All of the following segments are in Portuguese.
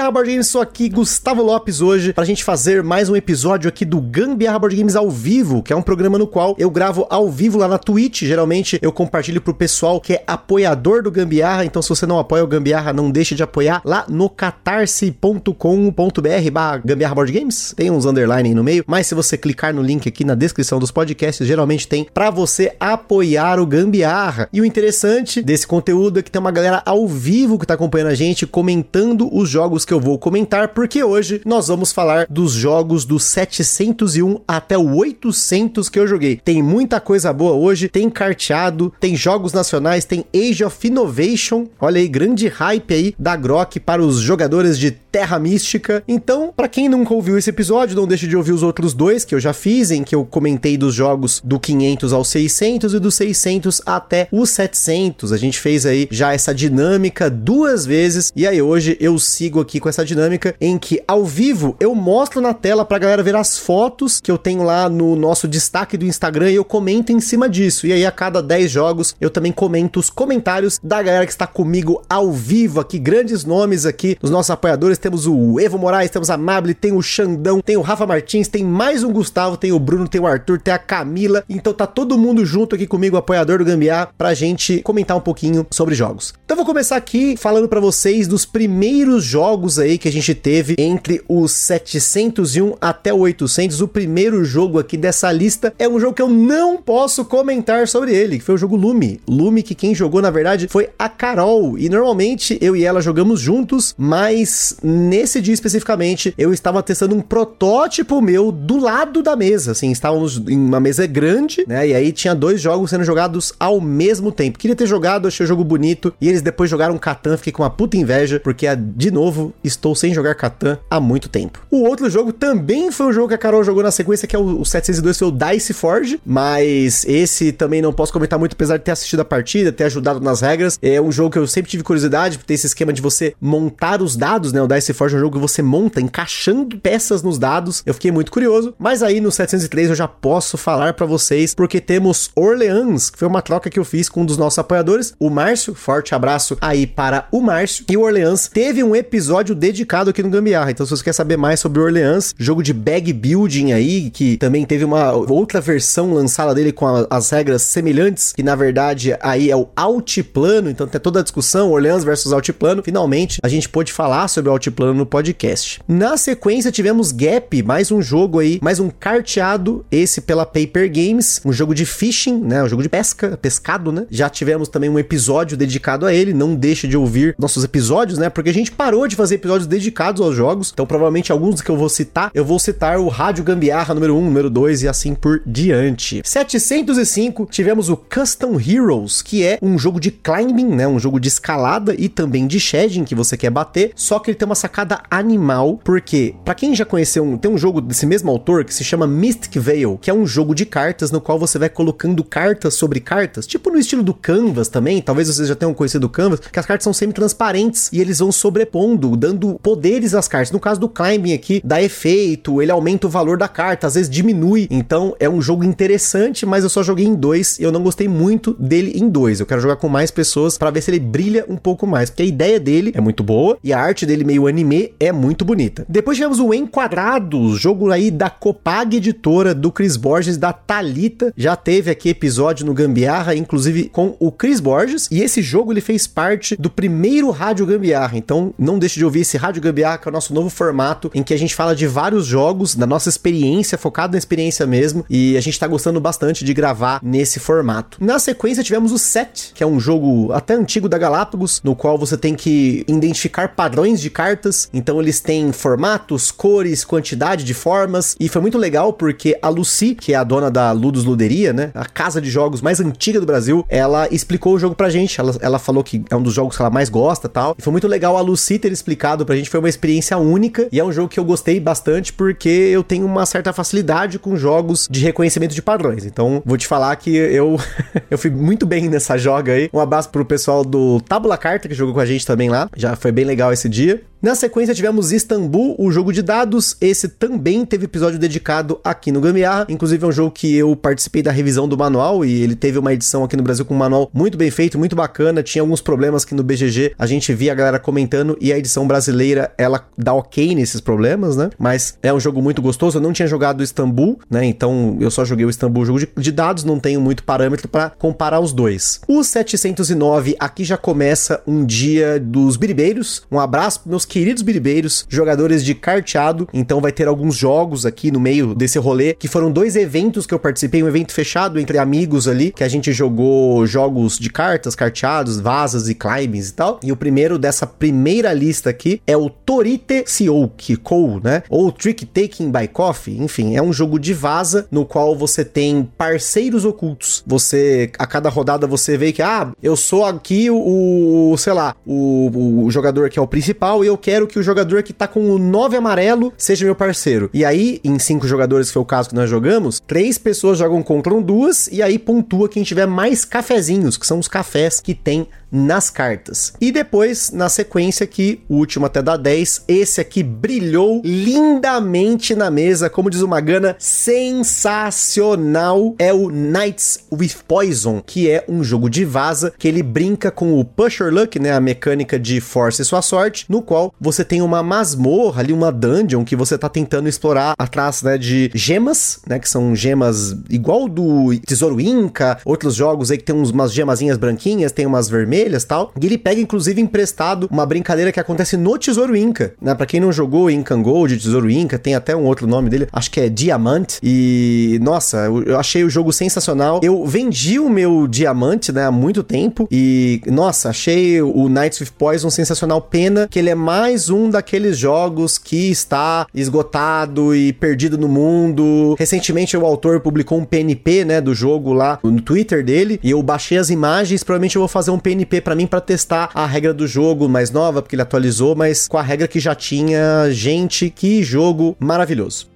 Gambiarra Board Games, sou aqui, Gustavo Lopes, hoje, pra gente fazer mais um episódio aqui do Gambiarra Board Games ao vivo, que é um programa no qual eu gravo ao vivo lá na Twitch. Geralmente eu compartilho pro pessoal que é apoiador do Gambiarra, então se você não apoia o Gambiarra, não deixe de apoiar lá no catarse.com.br barra Gambiarra Board Games. Tem uns underline aí no meio, mas se você clicar no link aqui na descrição dos podcasts, geralmente tem para você apoiar o Gambiarra. E o interessante desse conteúdo é que tem uma galera ao vivo que tá acompanhando a gente, comentando os jogos que eu vou comentar, porque hoje nós vamos falar dos jogos do 701 até o 800 que eu joguei. Tem muita coisa boa hoje, tem carteado, tem jogos nacionais, tem Age of Innovation, olha aí, grande hype aí da Grok para os jogadores de Terra Mística. Então, para quem nunca ouviu esse episódio, não deixe de ouvir os outros dois que eu já fiz, em que eu comentei dos jogos do 500 ao 600 e do 600 até o 700. A gente fez aí já essa dinâmica duas vezes e aí hoje eu sigo aqui com essa dinâmica em que ao vivo eu mostro na tela pra galera ver as fotos que eu tenho lá no nosso destaque do Instagram e eu comento em cima disso. E aí a cada 10 jogos eu também comento os comentários da galera que está comigo ao vivo aqui, grandes nomes aqui dos nossos apoiadores. Temos o Evo Moraes, temos a Mable, tem o Xandão, tem o Rafa Martins, tem mais um Gustavo, tem o Bruno, tem o Arthur, tem a Camila. Então tá todo mundo junto aqui comigo, apoiador do Gambiar, pra gente comentar um pouquinho sobre jogos. Então vou começar aqui falando para vocês dos primeiros jogos aí que a gente teve entre os 701 até o 800. O primeiro jogo aqui dessa lista é um jogo que eu não posso comentar sobre ele, que foi o jogo Lume. Lume que quem jogou na verdade foi a Carol e normalmente eu e ela jogamos juntos, mas nesse dia especificamente eu estava testando um protótipo meu do lado da mesa, assim, estávamos em uma mesa grande, né? E aí tinha dois jogos sendo jogados ao mesmo tempo. Queria ter jogado, achei o jogo bonito e eles depois jogaram Catan, fiquei com uma puta inveja porque de novo novo, estou sem jogar Catan há muito tempo. O outro jogo também foi um jogo que a Carol jogou na sequência, que é o, o 702, foi o Dice Forge, mas esse também não posso comentar muito, apesar de ter assistido a partida, ter ajudado nas regras. É um jogo que eu sempre tive curiosidade, porque tem esse esquema de você montar os dados, né? O Dice Forge é um jogo que você monta encaixando peças nos dados. Eu fiquei muito curioso, mas aí no 703 eu já posso falar para vocês, porque temos Orleans, que foi uma troca que eu fiz com um dos nossos apoiadores, o Márcio. Forte abraço aí para o Márcio. E o Orleans teve um episódio episódio dedicado aqui no Gambiarra. Então, se você quer saber mais sobre Orleans, jogo de bag building aí, que também teve uma outra versão lançada dele com a, as regras semelhantes, que na verdade aí é o altiplano, então tem toda a discussão, Orleans versus altiplano. Finalmente, a gente pôde falar sobre o altiplano no podcast. Na sequência, tivemos Gap, mais um jogo aí, mais um carteado, esse pela Paper Games, um jogo de fishing, né, um jogo de pesca, pescado, né? Já tivemos também um episódio dedicado a ele, não deixe de ouvir nossos episódios, né? Porque a gente parou de fazer episódios dedicados aos jogos. Então, provavelmente, alguns que eu vou citar, eu vou citar o Rádio Gambiarra número 1, número 2 e assim por diante. 705, tivemos o Custom Heroes, que é um jogo de climbing, né? Um jogo de escalada e também de shedding que você quer bater. Só que ele tem uma sacada animal, porque, para quem já conheceu, tem um jogo desse mesmo autor que se chama Mystic Veil, que é um jogo de cartas no qual você vai colocando cartas sobre cartas, tipo no estilo do Canvas também. Talvez vocês já tenham conhecido o Canvas, que as cartas são semi-transparentes e eles vão sobrepondo dando poderes às cartas. No caso do Climbing aqui, dá efeito, ele aumenta o valor da carta, às vezes diminui. Então é um jogo interessante, mas eu só joguei em dois e eu não gostei muito dele em dois. Eu quero jogar com mais pessoas para ver se ele brilha um pouco mais, porque a ideia dele é muito boa e a arte dele meio anime é muito bonita. Depois tivemos o Enquadrados, jogo aí da Copag Editora, do Chris Borges, da Talita. Já teve aqui episódio no Gambiarra, inclusive com o Chris Borges, e esse jogo ele fez parte do primeiro Rádio Gambiarra, então não deixe de ouvir esse Rádio Gambiarra, que é o nosso novo formato, em que a gente fala de vários jogos, da nossa experiência, focado na experiência mesmo, e a gente tá gostando bastante de gravar nesse formato. Na sequência tivemos o Set, que é um jogo até antigo da Galápagos, no qual você tem que identificar padrões de cartas, então eles têm formatos, cores, quantidade de formas, e foi muito legal porque a Lucy, que é a dona da Ludus Luderia, né, a casa de jogos mais antiga do Brasil, ela explicou o jogo pra gente, ela, ela falou que é um dos jogos que ela mais gosta tal, e foi muito legal a Lucy ter explicado pra gente foi uma experiência única e é um jogo que eu gostei bastante porque eu tenho uma certa facilidade com jogos de reconhecimento de padrões. Então, vou te falar que eu eu fui muito bem nessa joga aí. Um abraço pro pessoal do Tabula Carta que jogou com a gente também lá. Já foi bem legal esse dia. Na sequência tivemos Istambul, o jogo de dados. Esse também teve episódio dedicado aqui no Gambiarra. Inclusive é um jogo que eu participei da revisão do manual e ele teve uma edição aqui no Brasil com um manual muito bem feito, muito bacana. Tinha alguns problemas que no BGG a gente via a galera comentando e a edição brasileira ela dá ok nesses problemas, né? Mas é um jogo muito gostoso. Eu não tinha jogado Istambul, né? Então eu só joguei o Istambul jogo de, de dados, não tenho muito parâmetro para comparar os dois. O 709 aqui já começa um dia dos biribeiros. Um abraço meus queridos biribeiros, jogadores de carteado. Então vai ter alguns jogos aqui no meio desse rolê, que foram dois eventos que eu participei, um evento fechado entre amigos ali, que a gente jogou jogos de cartas, carteados, vasas e climbings e tal. E o primeiro dessa primeira lista aqui é o Torite Siouk Kou, né? Ou Trick Taking by Coffee, enfim, é um jogo de vaza no qual você tem parceiros ocultos. Você, a cada rodada você vê que, ah, eu sou aqui o, o sei lá, o, o jogador que é o principal e eu quero que o jogador que tá com o 9 amarelo seja meu parceiro. E aí, em cinco jogadores, que foi o caso que nós jogamos, três pessoas jogam contra duas, e aí pontua quem tiver mais cafezinhos, que são os cafés que tem nas cartas. E depois, na sequência aqui, o último até da 10, esse aqui brilhou lindamente na mesa, como diz o Magana, sensacional, é o Knights with Poison, que é um jogo de vaza, que ele brinca com o Pusher Luck, né, a mecânica de force sua sorte, no qual você tem uma masmorra ali, uma dungeon, que você tá tentando explorar atrás, né, de gemas, né, que são gemas igual do Tesouro Inca, outros jogos aí que tem umas gemazinhas branquinhas, tem umas vermelhas, vermelhas tal. E ele pega, inclusive, emprestado uma brincadeira que acontece no Tesouro Inca, né? Pra quem não jogou Incan Gold, Tesouro Inca, tem até um outro nome dele, acho que é Diamante. E, nossa, eu achei o jogo sensacional. Eu vendi o meu Diamante, né, há muito tempo. E, nossa, achei o Knights with Poison sensacional. Pena que ele é mais um daqueles jogos que está esgotado e perdido no mundo. Recentemente, o autor publicou um PNP, né, do jogo lá no Twitter dele. E eu baixei as imagens. Provavelmente eu vou fazer um PNP para mim para testar a regra do jogo mais nova, porque ele atualizou, mas com a regra que já tinha. Gente, que jogo maravilhoso.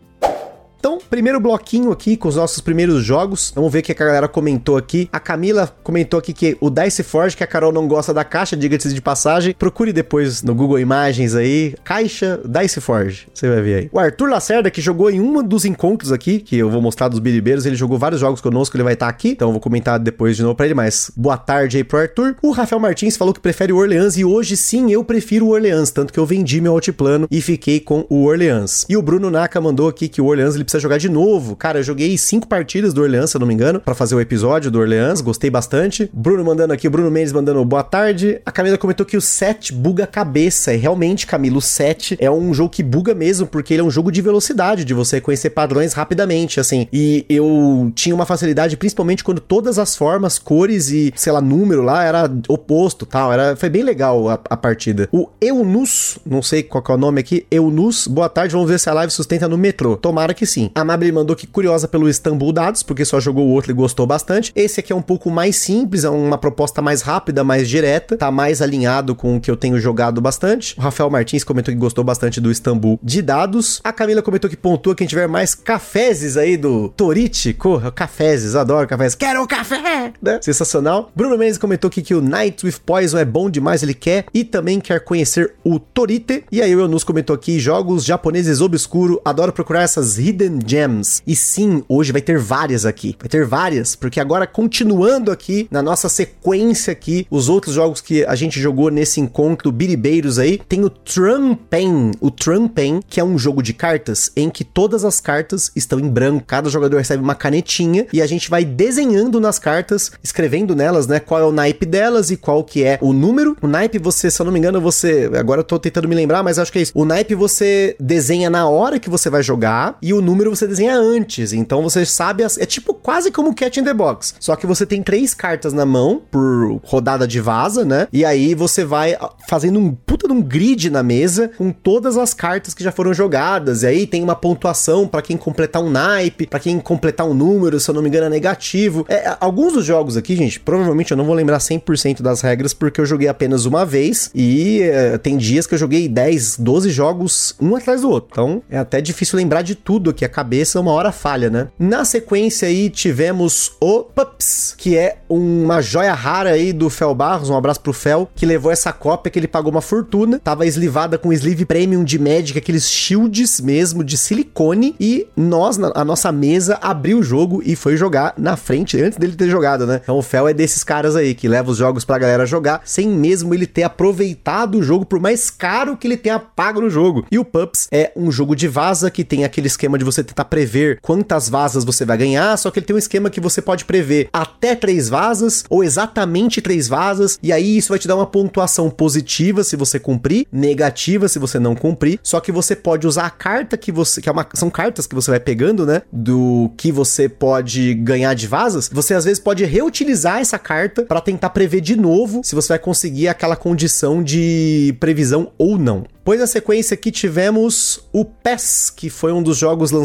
Então, primeiro bloquinho aqui com os nossos primeiros jogos. Vamos ver o que a galera comentou aqui. A Camila comentou aqui que o Dice Forge, que a Carol não gosta da caixa, diga-se de passagem. Procure depois no Google Imagens aí. Caixa Dice Forge. Você vai ver aí. O Arthur Lacerda, que jogou em um dos encontros aqui, que eu vou mostrar dos biribeiros, ele jogou vários jogos conosco, ele vai estar tá aqui. Então eu vou comentar depois de novo pra ele, mas boa tarde aí pro Arthur. O Rafael Martins falou que prefere o Orleans e hoje sim eu prefiro o Orleans, tanto que eu vendi meu altiplano e fiquei com o Orleans. E o Bruno Naka mandou aqui que o Orleans ele precisa jogar de novo. Cara, eu joguei cinco partidas do Orleans, se eu não me engano, para fazer o episódio do Orleans, gostei bastante. Bruno mandando aqui, Bruno Mendes mandando boa tarde. A Camila comentou que o 7 buga a cabeça. E realmente, Camila, o 7 é um jogo que buga mesmo, porque ele é um jogo de velocidade, de você conhecer padrões rapidamente, assim. E eu tinha uma facilidade, principalmente quando todas as formas, cores e, sei lá, número lá era oposto tal. Era, foi bem legal a, a partida. O Eunus, não sei qual é o nome aqui, Eunus, boa tarde, vamos ver se a live sustenta no metrô. Tomara que sim. A Mabel mandou que curiosa pelo Istanbul Dados, porque só jogou o outro e gostou bastante. Esse aqui é um pouco mais simples, é uma proposta mais rápida, mais direta, tá mais alinhado com o que eu tenho jogado bastante. O Rafael Martins comentou que gostou bastante do Istanbul de dados. A Camila comentou que pontua quem tiver mais cafezes aí do Torite. Corra, cafezes, adoro cafés. Quero café! Né? Sensacional. Bruno Mendes comentou que, que o Night with Poison é bom demais, ele quer e também quer conhecer o Torite. E aí o Eunus comentou aqui, jogos japoneses obscuro, adoro procurar essas hidden gems. E sim, hoje vai ter várias aqui. Vai ter várias, porque agora continuando aqui na nossa sequência aqui, os outros jogos que a gente jogou nesse encontro Biribeiros aí, tem o Trumpen. O Trumpen, que é um jogo de cartas em que todas as cartas estão em branco. Cada jogador recebe uma canetinha e a gente vai desenhando nas cartas, escrevendo nelas, né, qual é o naipe delas e qual que é o número. O naipe você, se eu não me engano, você, agora eu tô tentando me lembrar, mas acho que é isso. O naipe você desenha na hora que você vai jogar e o número você você desenha antes. Então você sabe. As, é tipo quase como Cat in the Box. Só que você tem três cartas na mão por rodada de vaza, né? E aí você vai fazendo um puta de um grid na mesa com todas as cartas que já foram jogadas. E aí tem uma pontuação para quem completar um naipe, para quem completar um número, se eu não me engano, é negativo. É, alguns dos jogos aqui, gente, provavelmente eu não vou lembrar 100% das regras porque eu joguei apenas uma vez e é, tem dias que eu joguei 10, 12 jogos um atrás do outro. Então é até difícil lembrar de tudo aqui. A cabeça uma hora falha, né? Na sequência aí tivemos o Pups, que é uma joia rara aí do Fel Barros. Um abraço pro Fel, que levou essa cópia que ele pagou uma fortuna. Tava eslivada com sleeve premium de Magic, aqueles shields mesmo de silicone. E nós, a nossa mesa, abriu o jogo e foi jogar na frente, antes dele ter jogado, né? Então o Fel é desses caras aí que leva os jogos pra galera jogar sem mesmo ele ter aproveitado o jogo, por mais caro que ele tenha pago no jogo. E o Pups é um jogo de vaza que tem aquele esquema de você tentar prever quantas vazas você vai ganhar, só que ele tem um esquema que você pode prever até três vazas ou exatamente três vazas, e aí isso vai te dar uma pontuação positiva se você cumprir, negativa se você não cumprir. Só que você pode usar a carta que você, que é uma, são cartas que você vai pegando, né, do que você pode ganhar de vazas. Você às vezes pode reutilizar essa carta para tentar prever de novo se você vai conseguir aquela condição de previsão ou não. Pois na sequência aqui tivemos o PES, que foi um dos jogos lançados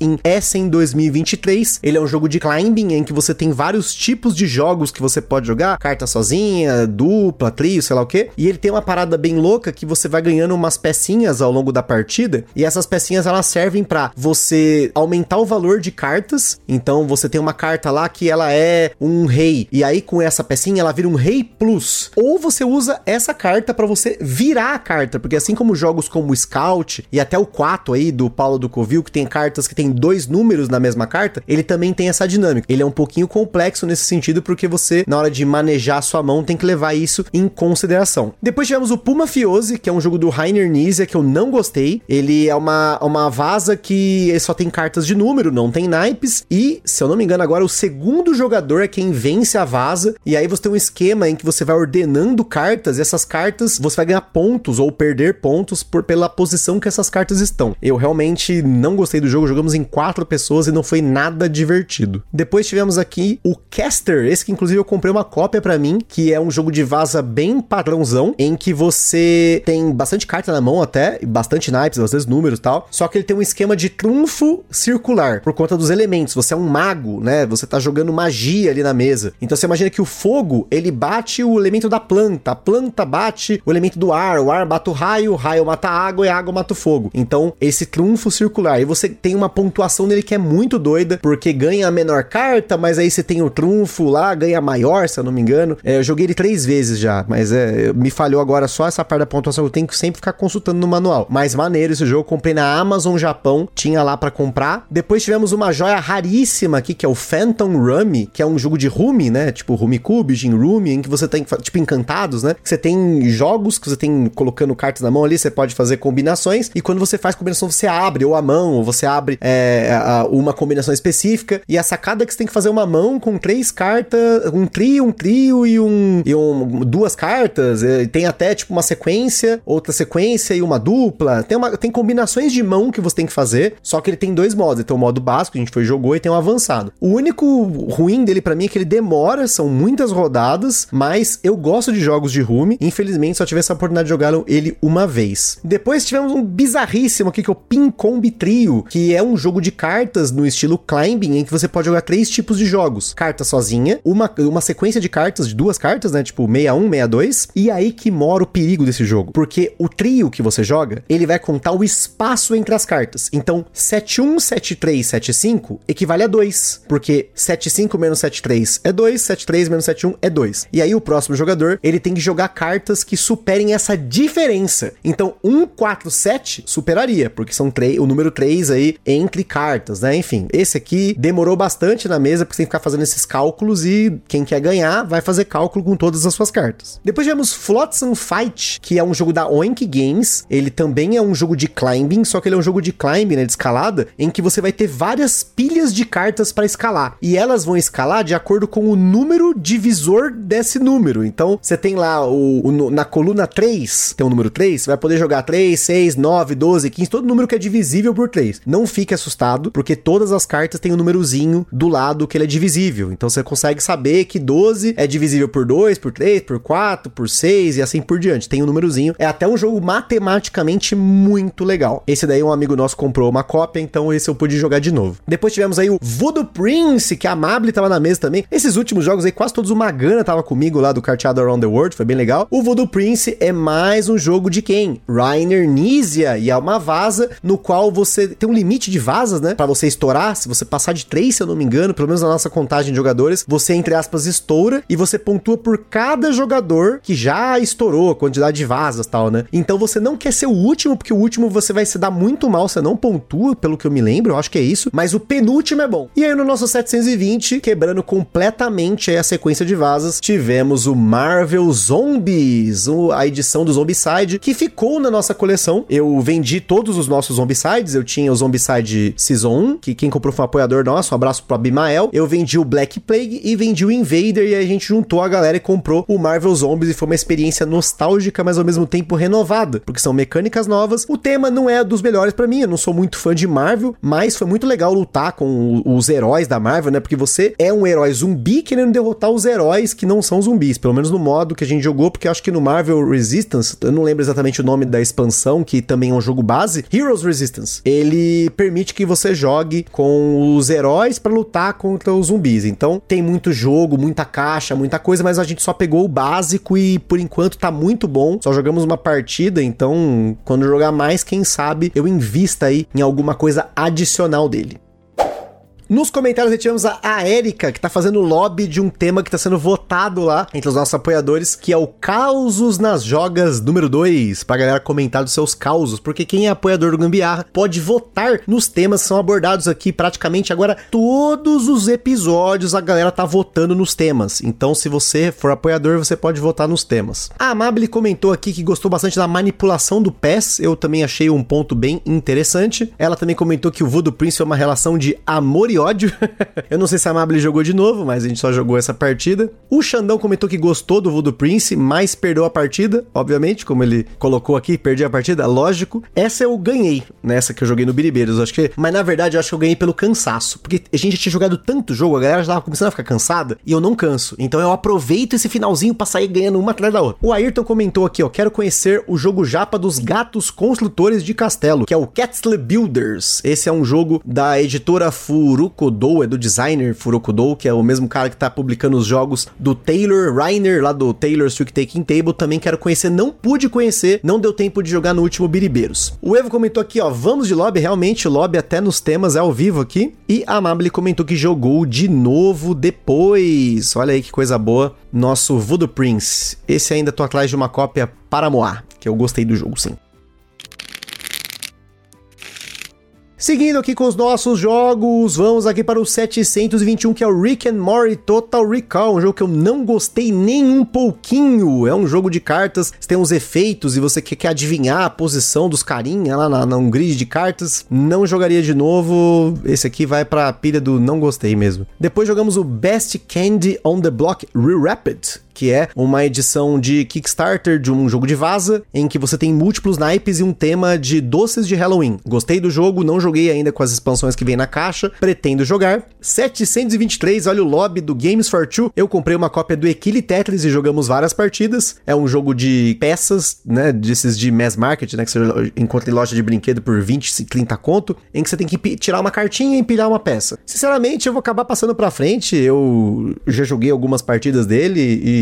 em Essen 2023. Ele é um jogo de climbing em que você tem vários tipos de jogos que você pode jogar, carta sozinha, dupla, trio, sei lá o que. E ele tem uma parada bem louca que você vai ganhando umas pecinhas ao longo da partida, e essas pecinhas elas servem para você aumentar o valor de cartas. Então você tem uma carta lá que ela é um rei, e aí com essa pecinha ela vira um rei plus. Ou você usa essa carta para você virar a carta, porque assim como jogos como Scout e até o 4 aí do Paulo do Covil, que tem cartas que tem dois números na mesma carta, ele também tem essa dinâmica. Ele é um pouquinho complexo nesse sentido, porque você, na hora de manejar a sua mão, tem que levar isso em consideração. Depois tivemos o Puma Fiose, que é um jogo do Rainer Nizia, que eu não gostei. Ele é uma, uma vaza que só tem cartas de número, não tem naipes. E, se eu não me engano, agora o segundo jogador é quem vence a vaza. E aí você tem um esquema em que você vai ordenando cartas, e essas cartas você vai ganhar pontos ou perder pontos por, pela posição que essas cartas estão. Eu realmente não gostei do jogo, jogamos em quatro pessoas e não foi nada divertido. Depois tivemos aqui o Caster, esse que inclusive eu comprei uma cópia para mim, que é um jogo de vaza bem padrãozão, em que você tem bastante carta na mão até, bastante naipes, às vezes números e tal, só que ele tem um esquema de trunfo circular, por conta dos elementos. Você é um mago, né? Você tá jogando magia ali na mesa. Então você imagina que o fogo, ele bate o elemento da planta, a planta bate o elemento do ar, o ar bate o raio, o raio mata a água e a água mata o fogo. Então, esse trunfo circular. E você tem uma pontuação nele que é muito doida, porque ganha a menor carta, mas aí você tem o trunfo lá, ganha maior, se eu não me engano. É, eu joguei ele três vezes já, mas é, me falhou agora só essa parte da pontuação. Eu tenho que sempre ficar consultando no manual. Mas maneiro esse jogo, comprei na Amazon Japão, tinha lá para comprar. Depois tivemos uma joia raríssima aqui, que é o Phantom Rummy, que é um jogo de Rumi, né? Tipo Rumi Cube, Jin Rumi, em que você tem, tipo, encantados, né? Você tem jogos que você tem colocando cartas na mão ali, você pode fazer combinações, e quando você faz combinação, você abre ou a mão, ou você abre é, a, uma combinação específica, e a sacada é que você tem que fazer uma mão com três cartas, um trio, um trio e um, e um duas cartas, é, tem até tipo uma sequência, outra sequência e uma dupla, tem, uma, tem combinações de mão que você tem que fazer, só que ele tem dois modos, tem o modo básico, a gente foi jogou, e tem o avançado. O único ruim dele para mim é que ele demora, são muitas rodadas, mas eu gosto de jogos de Rume, infelizmente só tive essa oportunidade de jogar ele uma vez. Depois tivemos um bizarríssimo aqui que é o Pin Combi Trio, que é um jogo de cartas no estilo climbing, em que você pode jogar três tipos de jogos: carta sozinha, uma, uma sequência de cartas, de duas cartas, né? Tipo 61, 62. E aí que mora o perigo desse jogo, porque o trio que você joga, ele vai contar o espaço entre as cartas. Então, 71, 73, 75 equivale a 2, porque 75 menos 73 é 2, 73 menos 71 é 2. E aí o próximo jogador, ele tem que jogar cartas que superem essa diferença. Então, 147 superaria, porque são o número 3 aí entre cartas, né? Enfim, esse aqui demorou bastante na mesa, porque você tem que ficar fazendo esses cálculos e quem quer ganhar vai fazer cálculo com todas as suas cartas. Depois tivemos Flotsam Fight, que é um jogo da Oink Games. Ele também é um jogo de climbing, só que ele é um jogo de climbing, né, de escalada, em que você vai ter várias pilhas de cartas para escalar. E elas vão escalar de acordo com o número divisor desse número. Então, você tem lá o, o na coluna 3, tem o número 3, você vai poder jogar 3, 6, 9, 12, 15, todo número que é divisível por 3. Não, fique assustado, porque todas as cartas têm um númerozinho do lado que ele é divisível. Então você consegue saber que 12 é divisível por 2, por 3, por 4, por 6 e assim por diante. Tem um númerozinho. É até um jogo matematicamente muito legal. Esse daí um amigo nosso comprou uma cópia, então esse eu pude jogar de novo. Depois tivemos aí o Voodoo Prince, que a Mable tava na mesa também. Esses últimos jogos aí, quase todos o Magana tava comigo lá do Carteado Around the World, foi bem legal. O Voodoo Prince é mais um jogo de quem? Rainer Nizia, e é uma vaza no qual você tem um limite de vazas, né? Para você estourar, se você passar de 3, se eu não me engano, pelo menos na nossa contagem de jogadores, você, entre aspas, estoura e você pontua por cada jogador que já estourou a quantidade de vazas tal, né? Então você não quer ser o último, porque o último você vai se dar muito mal, você não pontua, pelo que eu me lembro, eu acho que é isso, mas o penúltimo é bom. E aí no nosso 720, quebrando completamente a sequência de vazas, tivemos o Marvel Zombies, a edição do Zombicide, que ficou na nossa coleção. Eu vendi todos os nossos Zombicides, eu tinha o Zombicide Season 1, que quem comprou foi um apoiador nosso, um abraço pro Abimael. Eu vendi o Black Plague e vendi o Invader, e a gente juntou a galera e comprou o Marvel Zombies, e foi uma experiência nostálgica, mas ao mesmo tempo renovada, porque são mecânicas novas. O tema não é dos melhores para mim, eu não sou muito fã de Marvel, mas foi muito legal lutar com os heróis da Marvel, né? Porque você é um herói zumbi querendo derrotar os heróis que não são zumbis, pelo menos no modo que a gente jogou, porque acho que no Marvel Resistance, eu não lembro exatamente o nome da expansão, que também é um jogo base, Heroes Resistance. Ele permite que você jogue com os heróis para lutar contra os zumbis. Então, tem muito jogo, muita caixa, muita coisa, mas a gente só pegou o básico e por enquanto tá muito bom. Só jogamos uma partida, então quando jogar mais, quem sabe eu invista aí em alguma coisa adicional dele. Nos comentários tivemos a, a que tá fazendo lobby de um tema que tá sendo votado lá entre os nossos apoiadores, que é o Causos nas Jogas número 2, pra galera comentar dos seus causos, porque quem é apoiador do Gambiarra pode votar nos temas que são abordados aqui praticamente agora todos os episódios a galera tá votando nos temas. Então, se você for apoiador, você pode votar nos temas. A Amable comentou aqui que gostou bastante da manipulação do PES, eu também achei um ponto bem interessante. Ela também comentou que o Voodoo Prince é uma relação de amor e ódio. eu não sei se a Amable jogou de novo, mas a gente só jogou essa partida. O Xandão comentou que gostou do Voodoo Prince, mas perdeu a partida, obviamente, como ele colocou aqui, perdi a partida, lógico. Essa eu ganhei, nessa que eu joguei no Biribeiros, acho que. Mas na verdade eu acho que eu ganhei pelo cansaço, porque a gente tinha jogado tanto jogo, a galera já tava começando a ficar cansada, e eu não canso. Então eu aproveito esse finalzinho pra sair ganhando uma atrás da outra. O Ayrton comentou aqui, ó, quero conhecer o jogo japa dos gatos construtores de castelo, que é o Catstle Builders. Esse é um jogo da editora Furukodo é do designer Furokudo, que é o mesmo cara que tá publicando os jogos do Taylor Reiner, lá do Taylor's Trick Taking Table. Também quero conhecer, não pude conhecer, não deu tempo de jogar no último Biribeiros. O Evo comentou aqui, ó, vamos de lobby, realmente, lobby até nos temas é ao vivo aqui. E a Amable comentou que jogou de novo depois. Olha aí que coisa boa. Nosso Voodoo Prince. Esse ainda tô atrás de uma cópia para Moar, que eu gostei do jogo, sim. Seguindo aqui com os nossos jogos, vamos aqui para o 721, que é o Rick and Morty Total Recall, um jogo que eu não gostei nem um pouquinho. É um jogo de cartas, tem uns efeitos e você quer, adivinhar a posição dos carinha lá na, num grid de cartas. Não jogaria de novo. Esse aqui vai para a pilha do não gostei mesmo. Depois jogamos o Best Candy on the Block Re-Rapid, que é uma edição de Kickstarter de um jogo de vaza, em que você tem múltiplos naipes e um tema de doces de Halloween. Gostei do jogo, não joguei ainda com as expansões que vem na caixa, pretendo jogar. 723, olha o lobby do Games for Two. Eu comprei uma cópia do Equili Tetris e jogamos várias partidas. É um jogo de peças, né, desses de mass market, né, que você encontra em loja de brinquedo por 20, 30 conto, em que você tem que tirar uma cartinha e empilhar uma peça. Sinceramente, eu vou acabar passando pra frente, eu já joguei algumas partidas dele e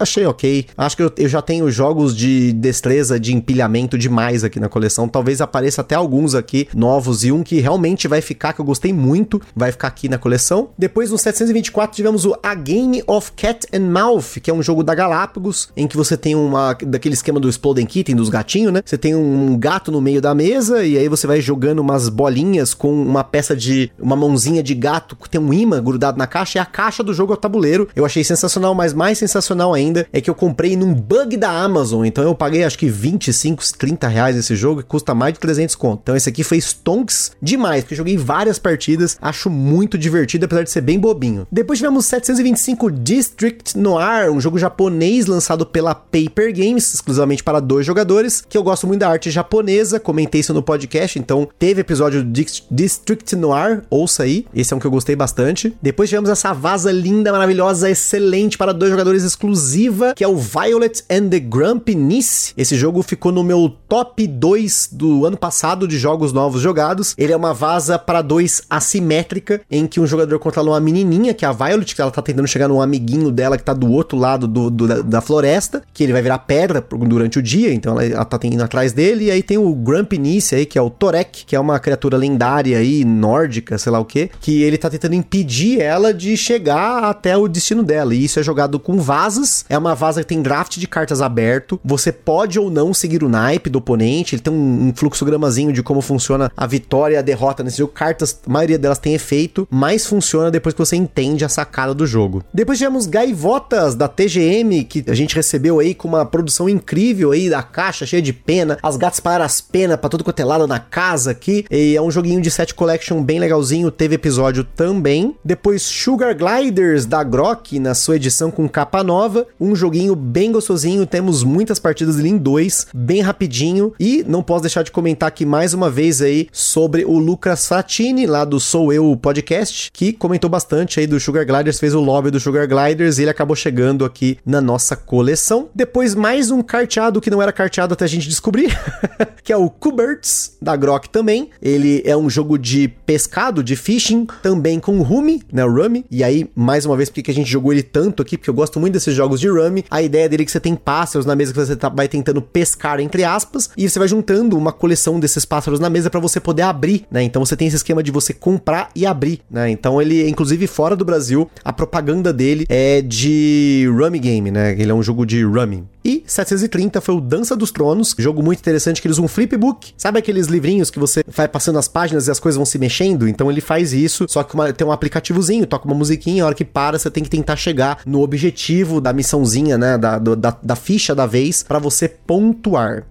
achei ok. Acho que eu, eu, já tenho jogos de destreza de empilhamento demais aqui na coleção. Talvez apareça até alguns aqui novos e um que realmente vai ficar, que eu gostei muito, vai ficar aqui na coleção. Depois no 724 tivemos o A Game of Cat and Mouth, que é um jogo da Galápagos, em que você tem uma daquele esquema do Exploding Kitten dos gatinhos, né? Você tem um gato no meio da mesa e aí você vai jogando umas bolinhas com uma peça de uma mãozinha de gato que tem um imã grudado na caixa e a caixa do jogo é o tabuleiro. Eu achei sensacional, mas mais sensacional sensacional ainda é que eu comprei num bug da Amazon, então eu paguei acho que 25, 30 reais esse jogo, que custa mais de 300 conto. Então esse aqui foi stonks demais, porque joguei várias partidas, acho muito divertido, apesar de ser bem bobinho. Depois tivemos 725 District Noir, um jogo japonês lançado pela Paper Games, exclusivamente para dois jogadores, que eu gosto muito da arte japonesa, comentei isso no podcast, então teve episódio District Noir, ouça aí, esse é um que eu gostei bastante. Depois tivemos essa vaza linda, maravilhosa, excelente para dois jogadores exclusiva, que é o Violet and the Grumpiness. Esse jogo ficou no meu top 2 do ano passado de jogos novos jogados. Ele é uma vaza para dois assimétrica, em que um jogador controla uma menininha, que é a Violet, que ela tá tentando chegar num amiguinho dela que tá do outro lado do, do da, da, floresta, que ele vai virar pedra durante o dia, então ela, ela tá indo atrás dele. E aí tem o Grumpiness aí, que é o Torek, que é uma criatura lendária aí, nórdica, sei lá o que, que ele tá tentando impedir ela de chegar até o destino dela. E isso é jogado com vazas. É uma vaza que tem draft de cartas aberto. Você pode ou não seguir o naipe do oponente. Ele tem um, um fluxogramazinho de como funciona a vitória e a derrota nesse jogo. Cartas, a maioria delas tem efeito, mas funciona depois que você entende a sacada do jogo. Depois tivemos Gaivotas da TGM, que a gente recebeu aí com uma produção incrível aí da caixa, cheia de pena. As gatas para as penas para todo quanto é lado na casa aqui. E é um joguinho de set collection bem legalzinho. Teve episódio também. Depois Sugar Gliders da Grok na sua edição com capa nova. Um joguinho bem gostosinho. Temos muitas partidas ali em dois, bem rapidinho. E não posso deixar de comentar aqui mais uma vez aí sobre o Lucas Fatini, lá do Sou Eu Podcast, que comentou bastante aí do Sugar Gliders, fez o lobby do Sugar Gliders e ele acabou chegando aqui na nossa coleção. Depois, mais um carteado que não era carteado até a gente descobrir, que é o Kuberts da Grok também. Ele é um jogo de pescado, de fishing, também com Rumi, né? Rummy. E aí, mais uma vez, porque que a gente jogou ele tanto aqui, porque eu gosto muito desses jogos de Rummy. A ideia dele é que você tem pássaros na mesa que você tá, vai tentando pescar, entre aspas, e você vai juntando uma coleção desses pássaros na mesa para você poder abrir, né? Então você tem esse esquema de você comprar e abrir, né? Então ele, inclusive fora do Brasil, a propaganda dele é de Rummy Game, né? Ele é um jogo de Rummy. E 730 foi o Dança dos Tronos, jogo muito interessante que eles usam um flipbook. Sabe aqueles livrinhos que você vai passando as páginas e as coisas vão se mexendo? Então ele faz isso, só que uma, tem um aplicativozinho, toca uma musiquinha, a hora que para você tem que tentar chegar no objetivo da missãozinha, né, da, da, da ficha da vez para você pontuar.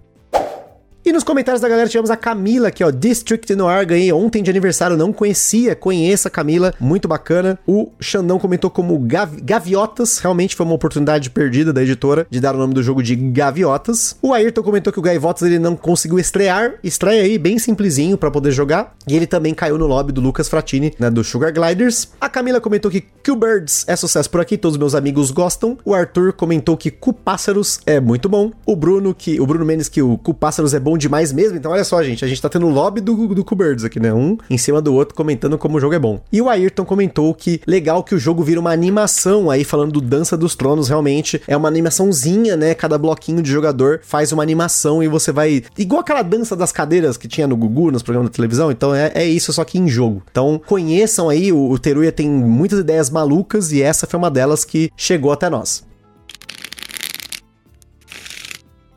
E nos comentários da galera tivemos a Camila aqui, ó, District Noir, ganhei ontem de aniversário, não conhecia, conheça a Camila, muito bacana. O Xandão comentou como Gavi Gaviotas, realmente foi uma oportunidade perdida da editora de dar o nome do jogo de Gaviotas. O Ayrton comentou que o Gaivotas ele não conseguiu estrear, estreia aí bem simplesinho para poder jogar, e ele também caiu no lobby do Lucas Fratini, né, do Sugar Gliders. A Camila comentou que Q-Birds é sucesso por aqui, todos meus amigos gostam. O Arthur comentou que Cupássaros é muito bom. O Bruno que o Bruno Mendes que o Cupássaros é bom bom demais mesmo. Então, olha só, gente, a gente tá tendo o lobby do, do Kubirds aqui, né? Um em cima do outro comentando como o jogo é bom. E o Ayrton comentou que legal que o jogo vira uma animação aí, falando do Dança dos Tronos, realmente é uma animaçãozinha, né? Cada bloquinho de jogador faz uma animação e você vai. Igual aquela dança das cadeiras que tinha no Gugu, nos programas da televisão. Então é, é isso, só que em jogo. Então conheçam aí, o, o Teruya tem muitas ideias malucas e essa foi uma delas que chegou até nós.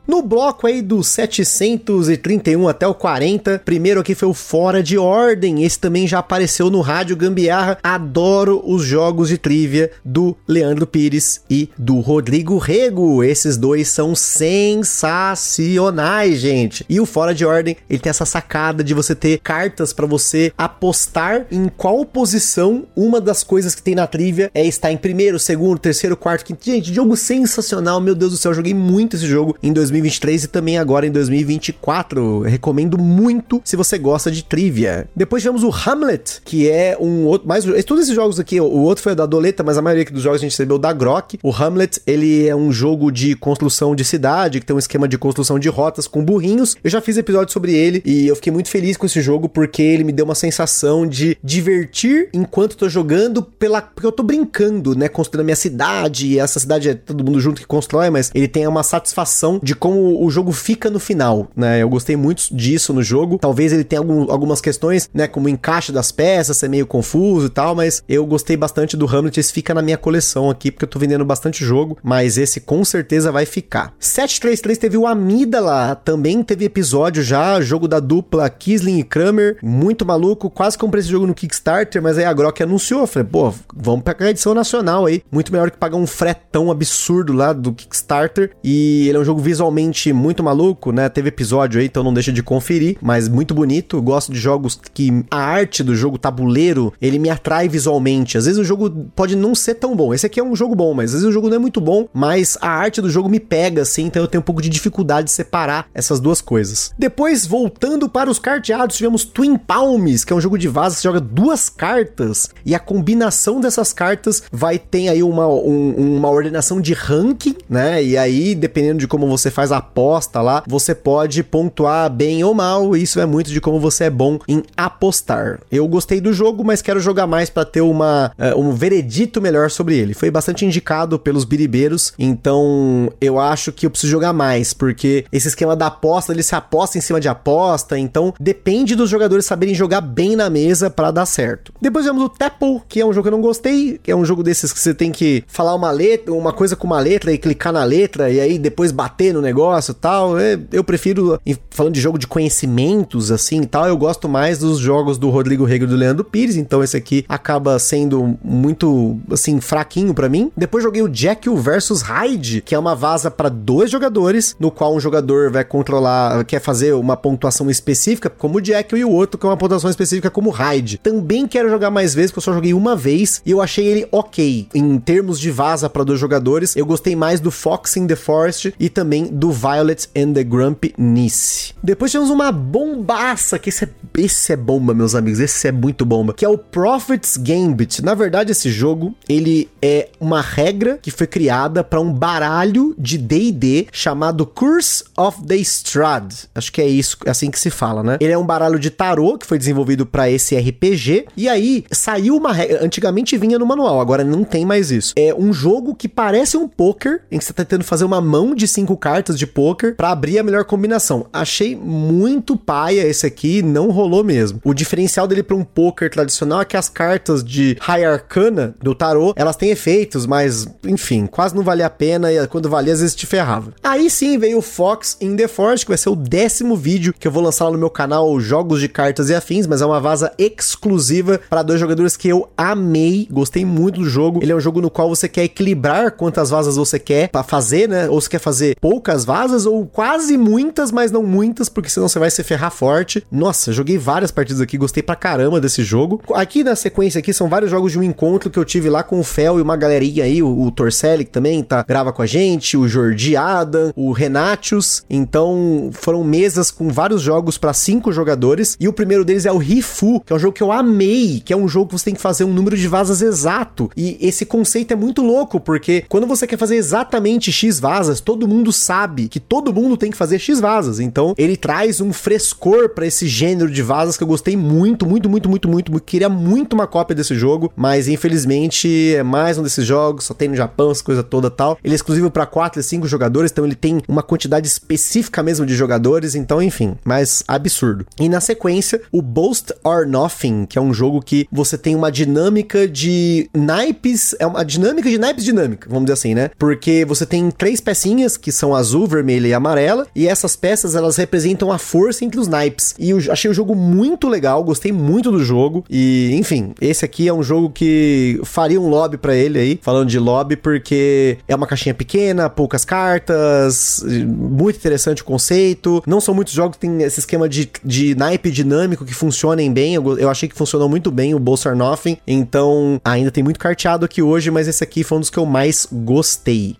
No bloco aí do 731 até o 40, primeiro aqui foi o Fora de Ordem. Esse também já apareceu no Rádio Gambiarra. Adoro os jogos de trivia do Leandro Pires e do Rodrigo Rego. Esses dois são sensacionais, gente. E o Fora de Ordem, ele tem essa sacada de você ter cartas para você apostar em qual posição uma das coisas que tem na trivia é estar em primeiro, segundo, terceiro, quarto, quinto. Gente, jogo sensacional. Meu Deus do céu, joguei muito esse jogo em 2020 2023 e também agora em 2024. Recomendo muito se você gosta de trivia. Depois tivemos o Hamlet, que é um outro. Mais, todos esses jogos aqui, o outro foi da Doleta, mas a maioria dos jogos a gente recebeu da Grok. O Hamlet, ele é um jogo de construção de cidade, que tem um esquema de construção de rotas com burrinhos. Eu já fiz episódio sobre ele e eu fiquei muito feliz com esse jogo porque ele me deu uma sensação de divertir enquanto tô jogando, pela, porque eu tô brincando, né? Construindo a minha cidade, e essa cidade é todo mundo junto que constrói, mas ele tem uma satisfação de como o jogo fica no final, né? Eu gostei muito disso no jogo. Talvez ele tenha algum, algumas questões, né? Como o encaixe das peças, ser meio confuso e tal, mas eu gostei bastante do Hamlet. Esse fica na minha coleção aqui, porque eu tô vendendo bastante jogo, mas esse com certeza vai ficar. 733 teve o Amida lá, também teve episódio já, jogo da dupla Kisling e Kramer, muito maluco, quase comprei esse jogo no Kickstarter, mas aí a Grok anunciou, falei, pô, vamos pegar a edição nacional aí, muito melhor que pagar um fretão absurdo lá do Kickstarter, e ele é um jogo visualmente muito maluco, né, teve episódio aí, então não deixa de conferir, mas muito bonito, gosto de jogos que a arte do jogo tabuleiro, ele me atrai visualmente, às vezes o jogo pode não ser tão bom, esse aqui é um jogo bom, mas às vezes o jogo não é muito bom, mas a arte do jogo me pega, assim, então eu tenho um pouco de dificuldade de separar essas duas coisas. Depois, voltando para os carteados, tivemos Twin Palms, que é um jogo de vaza, você joga duas cartas e a combinação dessas cartas vai ter aí uma, um, uma ordenação de ranking, né? E aí, dependendo de como você faz a aposta lá, você pode pontuar bem ou mal. Isso é muito de como você é bom em apostar. Eu gostei do jogo, mas quero jogar mais para ter uma, uh, um veredito melhor sobre ele. Foi bastante indicado pelos biribeiros, então eu acho que eu preciso jogar mais, porque esse esquema da aposta, ele se aposta em cima de aposta, então depende dos jogadores saberem jogar bem na mesa para dar certo. Depois temos o Tapple, que é um jogo que eu não gostei, que é um jogo desses que você tem que falar uma letra, uma coisa com uma letra e clicar na letra e aí depois bater no negócio e tal. É, eu prefiro, falando de jogo de conhecimentos assim tal, eu gosto mais dos jogos do Rodrigo Rego e do Leandro Pires, então esse aqui acaba sendo muito assim fraquinho para mim. Depois joguei o Jekyll versus Hyde, que é uma vaza para dois jogadores, no qual um jogador vai controlar, quer fazer uma pontuação específica, como o Jekyll, e o outro que é uma pontuação específica como Hyde. Também quero jogar mais vezes, porque eu só joguei uma vez e eu achei ele ok. Em termos de vaza para dois jogadores, eu gostei mais do Fox in the Forest e também do Violet and the Grumpy Niece. Depois temos uma bombaça, que esse é, esse é bomba, meus amigos, esse é muito bomba, que é o Prophet's Gambit. Na verdade, esse jogo, ele é uma regra que foi criada para um baralho de D&D chamado Curse of the Strad. Acho que é isso, é assim que se fala, né? Ele é um baralho de tarô que foi desenvolvido para esse RPG. E aí saiu uma regra, antigamente vinha no manual, agora não tem mais isso. É um jogo que parece um poker, em que você tá tentando fazer uma mão de cinco cartas de poker para abrir a melhor combinação. Achei muito paia esse aqui, não rolou mesmo. O diferencial dele para um poker tradicional é que as cartas de High Arcana do tarô, elas têm efeitos, mas enfim, quase não valia a pena e quando valia às vezes te ferrava. Aí sim veio o Fox in the Forest, que vai ser o décimo vídeo que eu vou lançar lá no meu canal Jogos de Cartas e Afins, mas é uma vaza exclusiva para dois jogadores que eu amei, gostei muito do jogo. Ele é um jogo no qual você quer equilibrar quantas vazas você quer para fazer, né? Ou você quer fazer poucas vazas ou quase muitas, mas não muitas, porque senão você vai se ferrar forte. Nossa, joguei várias partidas aqui, gostei pra caramba desse jogo. Aqui na sequência aqui são vários jogos de um encontro que eu tive lá com o Fel e uma galerinha aí, o, o Torcelli que também tá grava com a gente, o Jordi Adam, o Renatius. Então, foram mesas com vários jogos para cinco jogadores e o primeiro deles é o Rifu, que é um jogo que eu amei, que é um jogo que você tem que fazer um número de vazas exato. E esse conceito é muito louco, porque quando você quer fazer exatamente X vazas, todo mundo sabe que todo mundo tem que fazer X vazas. Então, ele traz um frescor para esse gênero de vazas que eu gostei muito, muito, muito, muito, muito. Queria muito uma cópia desse jogo, mas infelizmente é mais um desses jogos, só tem no Japão, essa coisa toda tal. Ele é exclusivo para 4 e 5 jogadores, então ele tem uma quantidade específica mesmo de jogadores, então enfim, mas absurdo. E na sequência, o Boast or Nothing, que é um jogo que você tem uma dinâmica de naipes, é uma dinâmica de naipes dinâmica, vamos dizer assim, né? Porque você tem três pecinhas que são azul, vermelha e amarela, e essas peças elas representam a força entre os naipes. E eu achei o jogo muito legal, gostei muito do jogo. E, enfim, esse aqui é um jogo que faria um lobby para ele aí, falando de lobby, porque é uma caixinha pequena, poucas cartas, muito interessante o conceito. Não são muitos jogos que tem esse esquema de, de naipe dinâmico que funcionem bem. Eu, eu achei que funcionou muito bem o Bolsar Nothing. Então, ainda tem muito carteado aqui hoje, mas esse aqui foi um dos que eu mais gostei.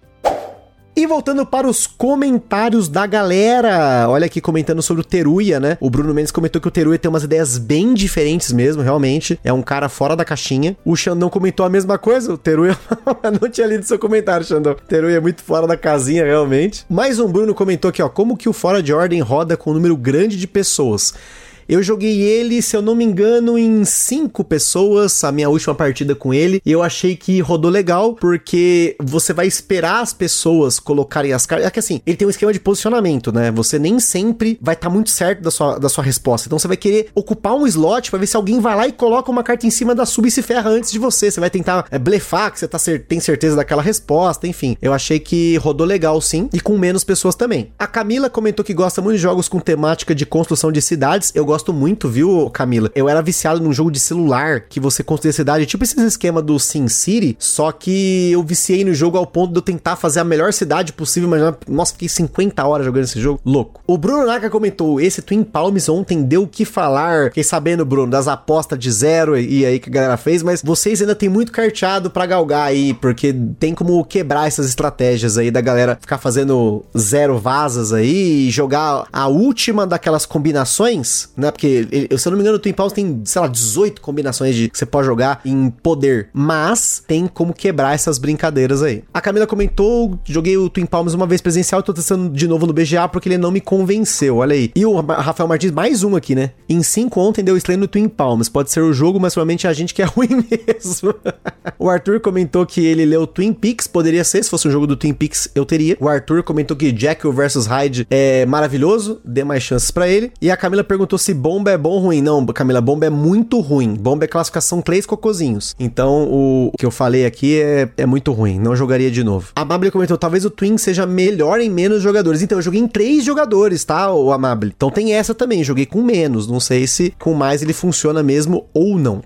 E voltando para os comentários da galera, olha aqui comentando sobre o Teruya, né? O Bruno Mendes comentou que o Teruya tem umas ideias bem diferentes mesmo, realmente. É um cara fora da caixinha. O Xandão comentou a mesma coisa. O Teruya não tinha lido seu comentário, Xandão. O Teruya é muito fora da casinha, realmente. Mais um Bruno comentou aqui, ó, como que o Fora de Ordem roda com um número grande de pessoas. Eu joguei ele, se eu não me engano, em cinco pessoas, a minha última partida com ele, e eu achei que rodou legal, porque você vai esperar as pessoas colocarem as cartas. É que assim, ele tem um esquema de posicionamento, né? Você nem sempre vai estar tá muito certo da sua, da sua resposta. Então você vai querer ocupar um slot para ver se alguém vai lá e coloca uma carta em cima da sub e se ferra antes de você. Você vai tentar é, blefar que você tá cer tem certeza daquela resposta, enfim. Eu achei que rodou legal sim, e com menos pessoas também. A Camila comentou que gosta muito de jogos com temática de construção de cidades. Eu gosto muito, viu, Camila? Eu era viciado num jogo de celular que você construía cidade, tipo esse esquema do Sim City, só que eu viciei no jogo ao ponto de eu tentar fazer a melhor cidade possível, mas nossa, fiquei 50 horas jogando esse jogo. Louco. O Bruno Naka comentou: esse Twin Palms ontem deu o que falar. Fiquei sabendo, Bruno, das apostas de zero e aí que a galera fez, mas vocês ainda tem muito carteado para galgar aí, porque tem como quebrar essas estratégias aí da galera ficar fazendo zero vasas aí e jogar a última daquelas combinações, né? Porque, se eu não me engano, o Twin Palms tem, sei lá, 18 combinações de que você pode jogar em poder, mas tem como quebrar essas brincadeiras aí. A Camila comentou: joguei o Twin Palms uma vez presencial e tô testando de novo no BGA porque ele não me convenceu, olha aí. E o Rafael Martins, mais um aqui, né? Em 5 ontem deu estreia no Twin Palms. Pode ser o jogo, mas provavelmente é a gente que é ruim mesmo. o Arthur comentou que ele leu Twin Peaks, poderia ser, se fosse um jogo do Twin Peaks, eu teria. O Arthur comentou que Jack vs Hyde é maravilhoso, dê mais chances para ele. E a Camila perguntou se bomba é bom ou ruim. Não, Camila, bomba é muito ruim. Bomba é classificação três cocozinhos. Então, o que eu falei aqui é, é muito ruim. Não jogaria de novo. A Amable comentou: talvez o Twin seja melhor em menos jogadores. Então, eu joguei em três jogadores, tá, o Amable? Então tem essa também. Joguei com menos. Não sei se com mais ele funciona mesmo ou não.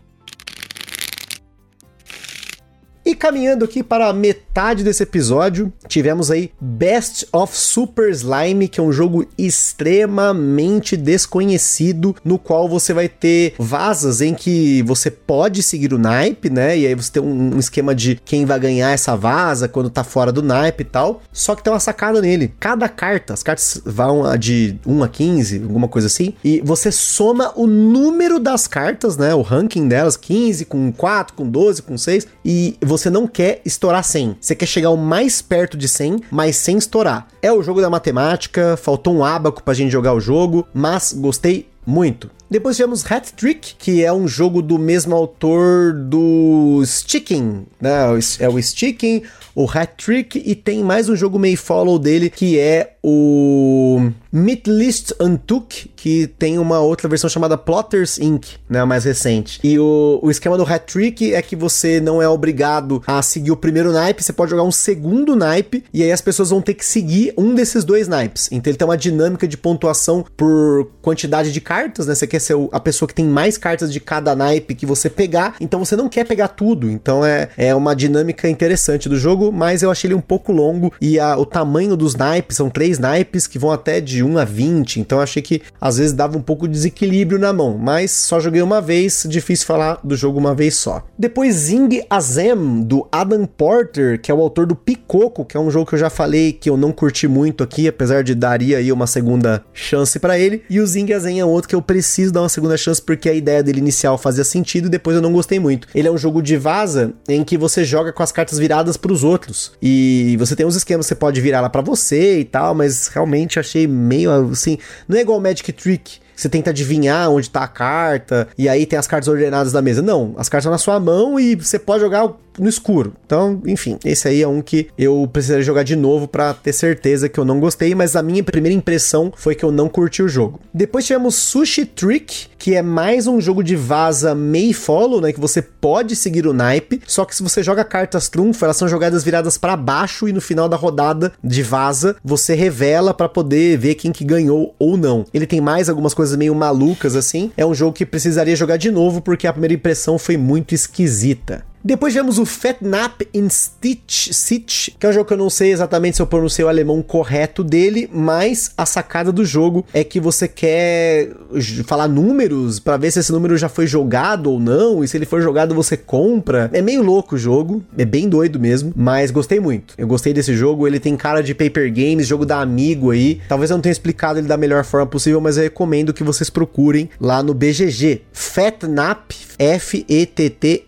Caminhando aqui para a metade desse episódio, tivemos aí Best of Super Slime, que é um jogo extremamente desconhecido, no qual você vai ter vasas em que você pode seguir o naipe, né? E aí você tem um esquema de quem vai ganhar essa vaza quando tá fora do naipe e tal. Só que tem uma sacada nele. Cada carta, as cartas vão de 1 a 15, alguma coisa assim, e você soma o número das cartas, né? O ranking delas, 15 com 4, com 12, com 6, e você você não quer estourar 100. Você quer chegar o mais perto de 100, mas sem estourar. É o jogo da matemática, faltou um abaco pra gente jogar o jogo, mas gostei muito. Depois tivemos Hat Trick, que é um jogo do mesmo autor do Sticking, né? É o Sticking, o Hat Trick e tem mais um jogo meio follow dele que é o Mythlist Untook, que tem uma outra versão chamada Plotters Inc., né, a mais recente. E o, o esquema do Hat Trick é que você não é obrigado a seguir o primeiro naipe, você pode jogar um segundo naipe, e aí as pessoas vão ter que seguir um desses dois naipes. Então ele tem uma dinâmica de pontuação por quantidade de cartas, né? Você quer ser a pessoa que tem mais cartas de cada naipe que você pegar, então você não quer pegar tudo. Então é, é uma dinâmica interessante do jogo, mas eu achei ele um pouco longo, e a, o tamanho dos naipes, são três naipes que vão até de 1 a 20, então achei que às vezes dava um pouco de desequilíbrio na mão, mas só joguei uma vez, difícil falar do jogo uma vez só. Depois Zing Azem, do Adam Porter, que é o autor do Picoco, que é um jogo que eu já falei que eu não curti muito aqui, apesar de daria aí uma segunda chance para ele, e o Zing Azem é outro que eu preciso dar uma segunda chance porque a ideia dele inicial fazia sentido e depois eu não gostei muito. Ele é um jogo de vaza em que você joga com as cartas viradas para os outros, e você tem uns esquemas, você pode virar lá para você e tal, mas mas realmente achei meio assim. Não é igual Magic Trick você tenta adivinhar onde tá a carta, e aí tem as cartas ordenadas da mesa. Não, as cartas estão na sua mão e você pode jogar no escuro. Então, enfim, esse aí é um que eu precisaria jogar de novo para ter certeza que eu não gostei, mas a minha primeira impressão foi que eu não curti o jogo. Depois tivemos Sushi Trick, que é mais um jogo de vaza May Follow, né, que você pode seguir o naipe, só que se você joga cartas trunfo, elas são jogadas viradas para baixo e no final da rodada de vaza, você revela para poder ver quem que ganhou ou não. Ele tem mais algumas coisas meio malucas assim. É um jogo que precisaria jogar de novo porque a primeira impressão foi muito esquisita. Depois tivemos o Fatnap in Stitch, Stitch, que é um jogo que eu não sei exatamente se eu pronunciei o alemão correto dele, mas a sacada do jogo é que você quer falar números para ver se esse número já foi jogado ou não, e se ele for jogado você compra. É meio louco o jogo, é bem doido mesmo, mas gostei muito. Eu gostei desse jogo, ele tem cara de paper games, jogo da Amigo aí. Talvez eu não tenha explicado ele da melhor forma possível, mas eu recomendo que vocês procurem lá no BGG. Fatnap, F-E-T-T-N-A-P-F,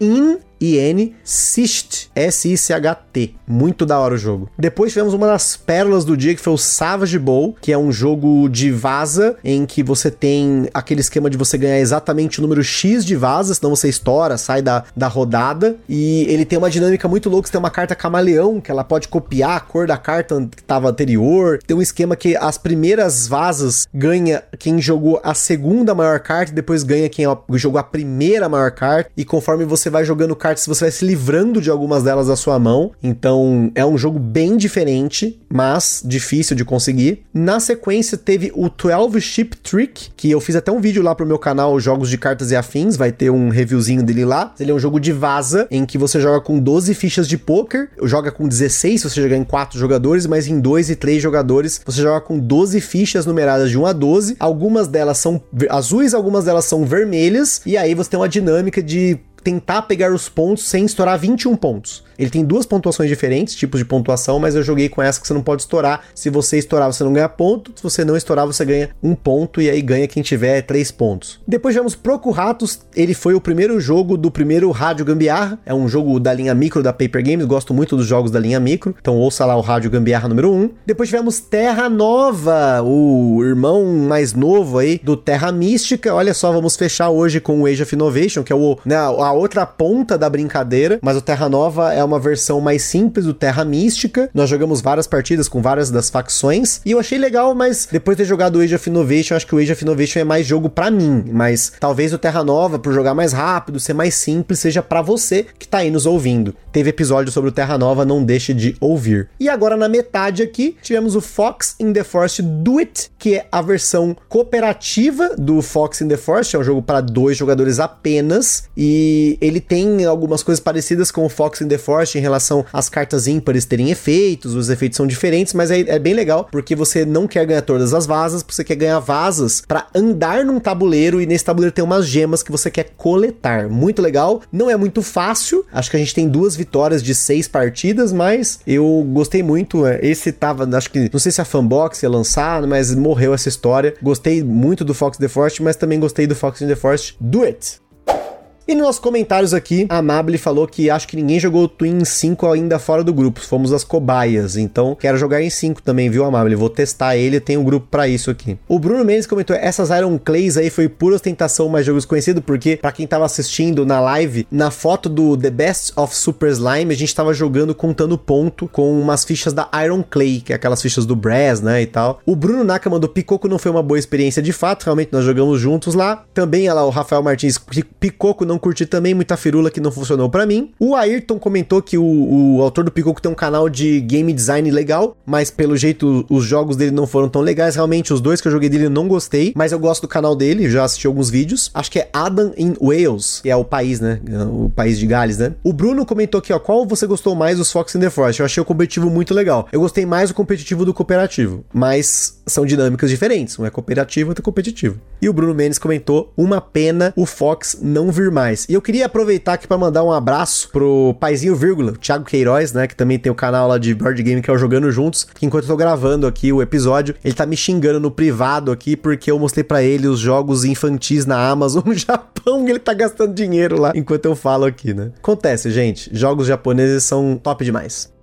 in I-N, Sicht, S-I-C-H-T. Muito da hora o jogo. Depois tivemos uma das pérolas do dia, que foi o Savage Bowl, que é um jogo de vaza, em que você tem aquele esquema de você ganhar exatamente o número X de vazas, senão você estoura, sai da, da rodada. E ele tem uma dinâmica muito louca, você tem uma carta camaleão, que ela pode copiar a cor da carta que estava anterior. Tem um esquema que as primeiras vazas ganha quem jogou a segunda maior carta, depois ganha quem jogou a primeira maior carta. E conforme você vai jogando cartas, você vai se livrando de algumas delas da sua mão. Então é um jogo bem diferente, mas difícil de conseguir. Na sequência teve o 12 Ship Trick, que eu fiz até um vídeo lá pro meu canal Jogos de Cartas e Afins, vai ter um reviewzinho dele lá. Ele é um jogo de vaza, em que você joga com 12 fichas de poker, joga com 16 se você jogar em 4 jogadores, mas em 2 e 3 jogadores você joga com 12 fichas numeradas de 1 a 12. Algumas delas são azuis, algumas delas são vermelhas, e aí você tem uma dinâmica de tentar pegar os pontos sem estourar 21 pontos. Ele tem duas pontuações diferentes, tipos de pontuação, mas eu joguei com essa que você não pode estourar. Se você estourar, você não ganha ponto. Se você não estourar, você ganha um ponto e aí ganha quem tiver três pontos. Depois tivemos Procuratos. Ele foi o primeiro jogo do primeiro Rádio Gambiarra. É um jogo da linha micro da Paper Games. Gosto muito dos jogos da linha micro. Então ouça lá o Rádio Gambiarra número 1. Depois tivemos Terra Nova, o irmão mais novo aí do Terra Mística. Olha só, vamos fechar hoje com o Age of Innovation, que é o, né, a outra ponta da brincadeira. Mas o Terra Nova é uma versão mais simples do Terra Mística. Nós jogamos várias partidas com várias das facções e eu achei legal, mas depois de ter jogado o Age of Innovation, acho que o Age of Innovation é mais jogo para mim, mas talvez o Terra Nova, por jogar mais rápido, ser mais simples, seja para você que tá aí nos ouvindo. Teve episódio sobre o Terra Nova, não deixe de ouvir. E agora na metade aqui, tivemos o Fox in the Forest Do It, que é a versão cooperativa do Fox in the Forest, é um jogo para dois jogadores apenas, e ele tem algumas coisas parecidas com o Fox in the Forest em relação às cartas ímpares terem efeitos, os efeitos são diferentes, mas é, é bem legal porque você não quer ganhar todas as vasas, você quer ganhar vasas para andar num tabuleiro e nesse tabuleiro tem umas gemas que você quer coletar. Muito legal, não é muito fácil, acho que a gente tem duas vitórias de seis partidas, mas eu gostei muito. É, esse tava, acho que, não sei se a Fanbox ia lançar, mas morreu essa história. Gostei muito do Fox the Forest, mas também gostei do Fox in the Forest Do It. E nos comentários aqui, a Amable falou que acho que ninguém jogou Twin 5 ainda fora do grupo, fomos as cobaias. Então, quero jogar em 5 também, viu, Amable? Vou testar ele, tem um grupo para isso aqui. O Bruno Mendes comentou: essas Iron Clays aí foi pura ostentação mais jogos conhecido, porque, para quem tava assistindo na live, na foto do The Best of Super Slime, a gente tava jogando contando ponto com umas fichas da Iron Clay, que é aquelas fichas do Brass, né, e tal. O Bruno Naka mandou Picoco não foi uma boa experiência de fato, realmente nós jogamos juntos lá. Também, olha lá, o Rafael Martins, Picoco não não curti também, muita firula que não funcionou para mim. O Ayrton comentou que o, o autor do Picoco tem um canal de game design legal, mas pelo jeito os jogos dele não foram tão legais. Realmente, os dois que eu joguei dele eu não gostei, mas eu gosto do canal dele, já assisti alguns vídeos. Acho que é Adam in Wales, que é o país, né? O país de Gales, né? O Bruno comentou aqui, ó, qual você gostou mais dos Fox in the Forest? Eu achei o competitivo muito legal. Eu gostei mais do competitivo do cooperativo, mas são dinâmicas diferentes. Um é cooperativo, outro é competitivo. E o Bruno Mendes comentou: uma pena o Fox não vir mais. E eu queria aproveitar aqui para mandar um abraço pro paizinho vírgula, o Thiago Queiroz, né? Que também tem o canal lá de board game que é o Jogando Juntos. Que enquanto eu tô gravando aqui o episódio, ele tá me xingando no privado aqui porque eu mostrei para ele os jogos infantis na Amazon no Japão ele tá gastando dinheiro lá enquanto eu falo aqui, né? Acontece, gente. Jogos japoneses são top demais.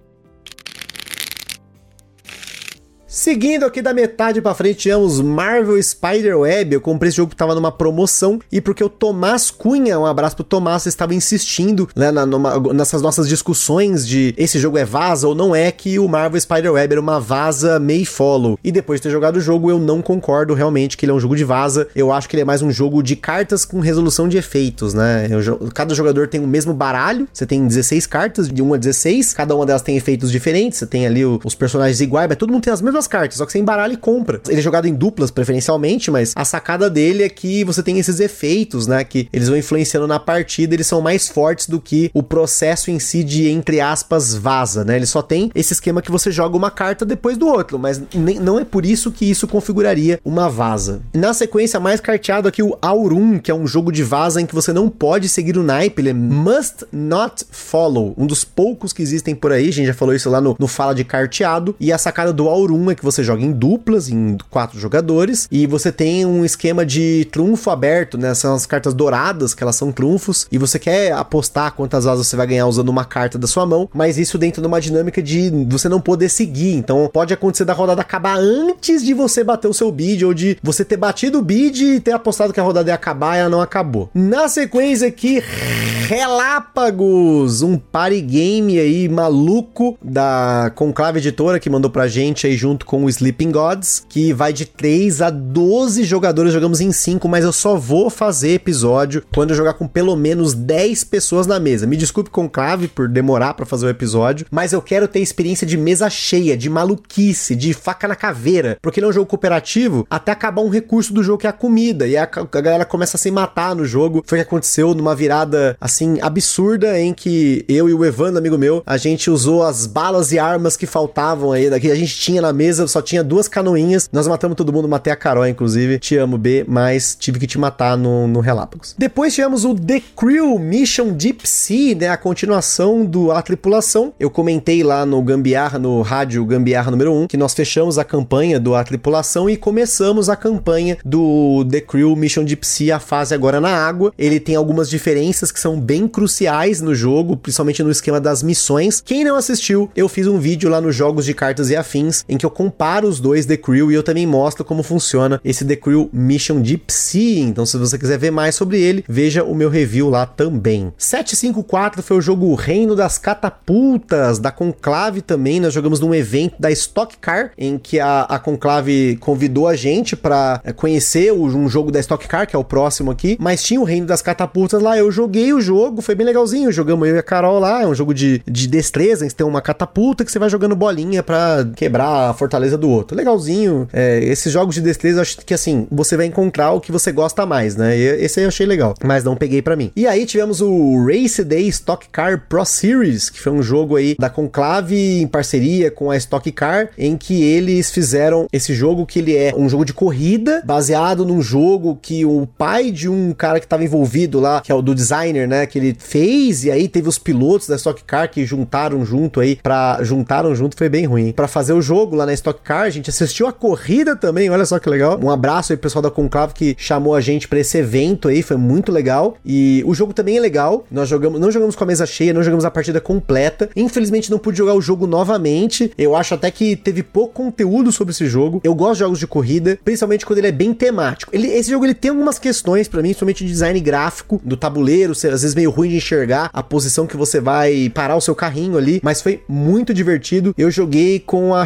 Seguindo aqui da metade para frente, tivemos Marvel Spider-Web. Eu comprei esse jogo que tava numa promoção e porque o Tomás Cunha, um abraço pro Tomás, estava insistindo né, na, numa, nessas nossas discussões de esse jogo é vaza ou não é, que o Marvel Spider-Web era uma vaza may follow. E depois de ter jogado o jogo, eu não concordo realmente que ele é um jogo de vaza. Eu acho que ele é mais um jogo de cartas com resolução de efeitos, né? Eu, cada jogador tem o mesmo baralho, você tem 16 cartas, de 1 a 16, cada uma delas tem efeitos diferentes, você tem ali o, os personagens iguais, mas todo mundo tem as mesmas cartas, só que você embaralha e compra. Ele é jogado em duplas, preferencialmente, mas a sacada dele é que você tem esses efeitos, né? Que eles vão influenciando na partida, eles são mais fortes do que o processo em si de, entre aspas, vaza, né? Ele só tem esse esquema que você joga uma carta depois do outro, mas nem, não é por isso que isso configuraria uma vaza. Na sequência, mais carteado aqui o Aurum, que é um jogo de vaza em que você não pode seguir o naipe, ele é must not follow, um dos poucos que existem por aí, a gente já falou isso lá no, no Fala de Carteado, e a sacada do Aurum Uma que você joga em duplas, em quatro jogadores, e você tem um esquema de trunfo aberto, né? São as cartas douradas, que elas são trunfos, e você quer apostar quantas asas você vai ganhar usando uma carta da sua mão, mas isso dentro de uma dinâmica de você não poder seguir. Então pode acontecer da rodada acabar antes de você bater o seu bid, ou de você ter batido o bid e ter apostado que a rodada ia acabar e ela não acabou. Na sequência aqui, Relápagos, um party game aí maluco da Conclave Editora que mandou pra gente aí junto com o Sleeping Gods, que vai de 3 a 12 jogadores, jogamos em 5, mas eu só vou fazer episódio quando eu jogar com pelo menos 10 pessoas na mesa. Me desculpe Conclave por demorar para fazer o episódio, mas eu quero ter experiência de mesa cheia, de maluquice, de faca na caveira, porque não é um jogo cooperativo, até acabar um recurso do jogo que é a comida, e a, a galera começa a se matar no jogo. Foi o que aconteceu numa virada assim absurda em que eu e o Evandro, amigo meu, a gente usou as balas e armas que faltavam aí daqui. A gente tinha na mesa, só tinha duas canoinhas. Nós matamos todo mundo, matei a Carol, inclusive. Te amo, B, mas tive que te matar no, no Relápagos. Depois tivemos o The Crew Mission Deep Sea, né? A continuação do A Tripulação. Eu comentei lá no Gambiarra, no rádio Gambiarra número 1, que nós fechamos a campanha do A Tripulação e começamos a campanha do The Crew Mission Deep Sea, a fase agora na água. Ele tem algumas diferenças que são bem cruciais no jogo, principalmente no esquema das missões. Quem não assistiu, eu fiz um vídeo lá nos jogos de cartas e afins em que eu comparo os dois The Crew e eu também mostro como funciona esse The Crew Mission Deep Sea. Então, se você quiser ver mais sobre ele, veja o meu review lá também. 754 foi o jogo Reino das Catapultas da Conclave também. Nós jogamos num evento da Stock Car em que a, a Conclave convidou a gente para é, conhecer o, um jogo da Stock Car, que é o próximo aqui, mas tinha o Reino das Catapultas lá. Eu joguei o jogo, foi bem legalzinho. Jogamos eu e a Carol lá. É um jogo de, de destreza, tem uma catapulta que você vai jogando bolinha para quebrar fortaleza do outro. Legalzinho. É, esses jogos de destreza, acho que assim, você vai encontrar o que você gosta mais, né? E esse aí eu achei legal, mas não peguei para mim. E aí tivemos o Race Day Stock Car Pro Series, que foi um jogo aí da Conclave em parceria com a Stock Car, em que eles fizeram esse jogo que ele é um jogo de corrida, baseado num jogo que o pai de um cara que estava envolvido lá, que é o do designer, né, que ele fez, e aí teve os pilotos da Stock Car que juntaram junto aí para juntaram junto, foi bem ruim. Para fazer o jogo lá na Stock Car, a gente assistiu a corrida também, olha só que legal. Um abraço aí pro pessoal da Conclave que chamou a gente para esse evento aí, foi muito legal. E o jogo também é legal. Nós jogamos, não jogamos com a mesa cheia, não jogamos a partida completa. Infelizmente não pude jogar o jogo novamente. Eu acho até que teve pouco conteúdo sobre esse jogo. Eu gosto de jogos de corrida, principalmente quando ele é bem temático. Ele, esse jogo ele tem algumas questões para mim, principalmente de design gráfico do tabuleiro, às vezes meio ruim de enxergar a posição que você vai parar o seu carrinho ali, mas foi muito divertido. Eu joguei com a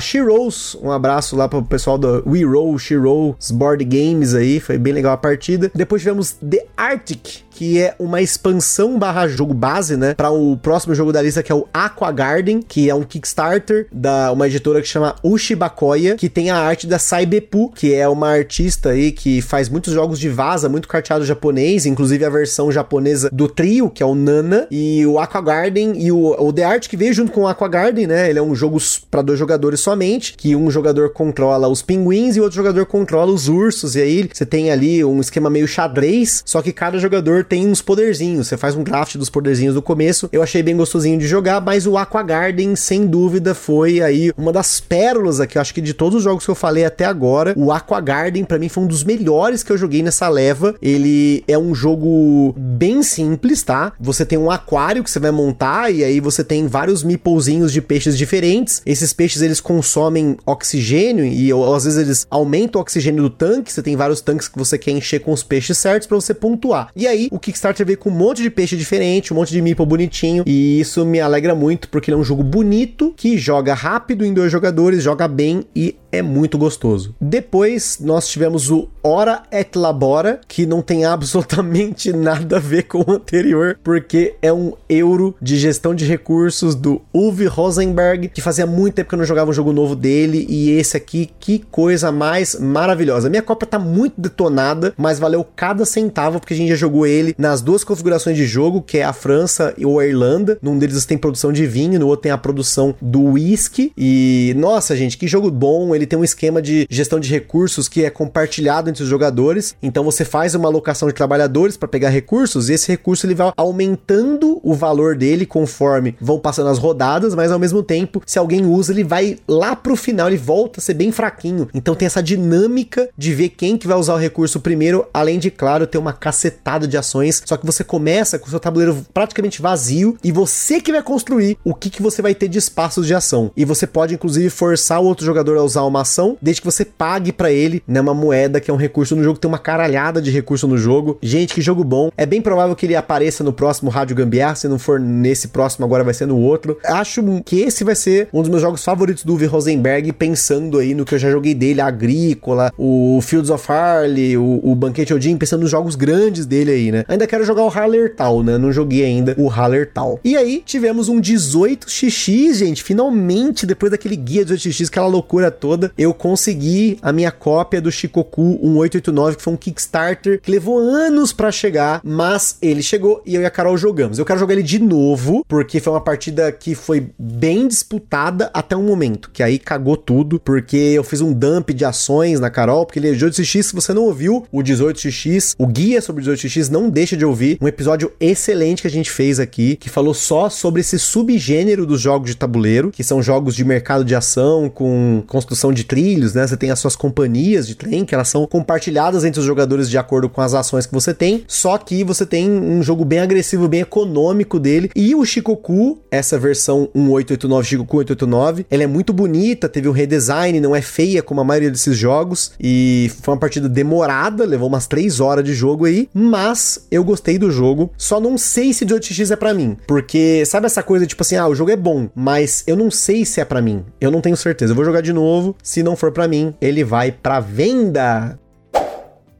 Um abraço lá pro pessoal do We Roll, She-Roll, Board Games aí, foi bem legal a partida. Depois tivemos The Arctic, que é uma expansão barra jogo base, né, para o próximo jogo da lista que é o Aqua Garden, que é um Kickstarter da uma editora que chama Ushibakoya, que tem a arte da Saibepu, que é uma artista aí que faz muitos jogos de vaza, muito carteado japonês, inclusive a versão japonesa do trio, que é o Nana, e o Aqua Garden e o, o The Art que veio junto com o Aqua Garden, né? Ele é um jogo para dois jogadores somente, que um jogador controla os pinguins e o outro jogador controla os ursos, e aí você tem ali um esquema meio xadrez, só que cada jogador tem uns poderzinhos, você faz um draft dos poderzinhos do começo. Eu achei bem gostosinho de jogar, mas o Aqua Garden, sem dúvida, foi aí uma das pérolas aqui, eu acho que de todos os jogos que eu falei até agora, o Aqua Garden para mim foi um dos melhores que eu joguei nessa leva. Ele é um jogo bem simples, tá? Você tem um aquário que você vai montar e aí você tem vários meeplezinhos de peixes diferentes. Esses peixes eles consomem oxigênio e ou, às vezes eles aumentam o oxigênio do tanque. Você tem vários tanques que você quer encher com os peixes certos para você pontuar. E aí o Kickstarter veio com um monte de peixe diferente, um monte de meeple bonitinho e isso me alegra muito porque ele é um jogo bonito que joga rápido em dois jogadores, joga bem e é muito gostoso. Depois nós tivemos o Hora et Labora, que não tem absolutamente nada a ver com o anterior, porque é um euro de gestão de recursos do Uwe Rosenberg, que fazia muito tempo que eu não jogava um jogo novo dele, e esse aqui, que coisa mais maravilhosa. Minha cópia tá muito detonada, mas valeu cada centavo, porque a gente já jogou ele nas duas configurações de jogo, que é a França ou a Irlanda. Num deles tem produção de vinho, no outro tem a produção do whisky. E nossa, gente, que jogo bom! Ele tem um esquema de gestão de recursos que é compartilhado entre os jogadores. Então você faz uma alocação de trabalhadores para pegar recursos e esse recurso ele vai aumentando o valor dele conforme vão passando as rodadas, mas ao mesmo tempo, se alguém usa, ele vai lá pro final final ele volta a ser bem fraquinho. Então tem essa dinâmica de ver quem que vai usar o recurso primeiro, além de, claro, ter uma cacetada de ações. Só que você começa com o seu tabuleiro praticamente vazio e você que vai construir o que, que você vai ter de espaços de ação. E você pode, inclusive, forçar o outro jogador a usar uma ação, desde que você pague para ele né, uma moeda, que é um recurso no jogo. Tem uma caralhada de recurso no jogo. Gente, que jogo bom. É bem provável que ele apareça no próximo Rádio Gambiar. Se não for nesse próximo, agora vai ser no outro. Acho que esse vai ser um dos meus jogos favoritos do Uwe Rosenberg, pensando aí no que eu já joguei dele, a Agrícola, o Fields of Harley, o, o Banquete Odin, pensando nos jogos grandes dele aí, né? Ainda quero jogar o Hallertal, né? Não joguei ainda o Hallertal. E aí, tivemos um 18xx, gente. Finalmente, depois daquele guia 18x, aquela loucura toda, eu consegui a minha cópia do Shikoku 1889, que foi um Kickstarter que levou anos para chegar, mas ele chegou e eu e a Carol jogamos. Eu quero jogar ele de novo, porque foi uma partida que foi bem disputada até um momento, que aí cagou tudo, porque eu fiz um dump de ações na Carol, porque ele é 18x, se você não ouviu o 18x, o guia sobre o 18x, não deixa de ouvir um episódio excelente que a gente fez aqui, que falou só sobre esse subgênero dos jogos de tabuleiro, que são jogos de mercado de ação com construção de trilhos, né? Você tem as suas companhias de trem, que elas são compartilhadas entre os jogadores de acordo com as ações que você tem, só que você tem um jogo bem agressivo, bem econômico dele, e o Shikoku, essa versão 1889 Shikoku 889, ela é muito bonita, teve um redesign, não é feia como a maioria desses jogos, e foi uma partida demorada, levou umas 3 horas de jogo aí, mas eu gostei do jogo, só não sei se 18x é para mim, porque sabe essa coisa tipo assim, ah, o jogo é bom, mas eu não sei se é para mim. Eu não tenho certeza. Eu vou jogar de novo. Se não for para mim, ele vai para venda.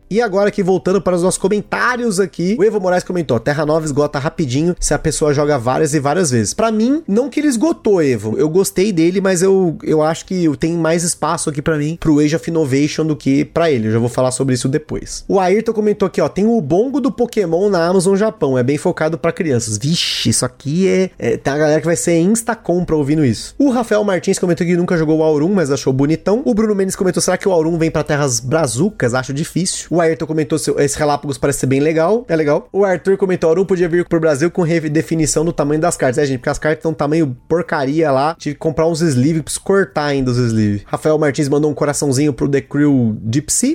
E agora aqui, voltando para os nossos comentários aqui, o Evo Moraes comentou, Terra Nova esgota rapidinho se a pessoa joga várias e várias vezes. Para mim, não que ele esgotou, Evo. Eu gostei dele, mas eu, eu acho que tem mais espaço aqui para mim pro Age of Innovation do que para ele. Eu já vou falar sobre isso depois. O Ayrton comentou aqui, ó, tem o bongo do Pokémon na Amazon Japão, é bem focado para crianças. Vixe, isso aqui é, é, Tem a galera que vai ser insta-compra ouvindo isso. O Rafael Martins comentou que nunca jogou o Aurum, mas achou bonitão. O Bruno Mendes comentou, será que o Aurum vem para terras brazucas? Acho difícil. O Ayrton comentou: esse Relápagos parece ser bem legal. É legal. O Arthur comentou: Aru podia vir pro Brasil com redefinição do tamanho das cartas. É, gente, porque as cartas estão tamanho porcaria lá. Tive que comprar uns sleeves, preciso cortar ainda os sleeves. Rafael Martins mandou um coraçãozinho pro The Crew.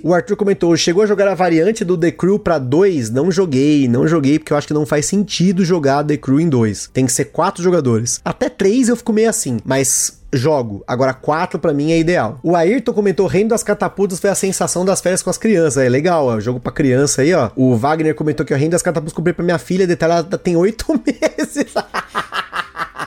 O Arthur comentou: chegou a jogar a variante do The Crew pra 2? Não joguei, não joguei, porque eu acho que não faz sentido jogar The Crew em 2. Tem que ser quatro jogadores. Até três eu fico meio assim, mas jogo. Agora, quatro para mim é ideal. O Ayrton comentou: Reino das Catapultas foi a sensação das férias com as crianças. É legal, ó, jogo pra criança aí, ó. O Wagner comentou que o Reino das Catapultas comprei pra minha filha, detalhada tem oito meses.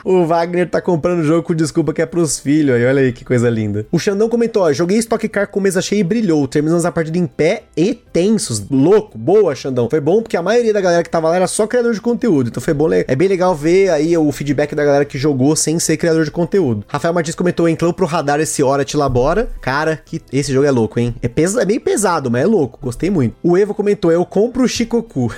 O Wagner tá comprando o jogo com desculpa que é pros filhos aí, olha aí que coisa linda. O Xandão comentou, ó, joguei Stock Car com mesa cheia e brilhou, terminamos a partida em pé e tensos. Louco, boa, Xandão. Foi bom porque a maioria da galera que tava lá era só criador de conteúdo, então foi bom, é bem legal ver aí o feedback da galera que jogou sem ser criador de conteúdo. Rafael Martins comentou, entrou pro radar esse hora te labora. Cara, que esse jogo é louco, hein? É, pesa, é bem pesado, mas é louco, gostei muito. O Evo comentou, eu compro o Shikoku.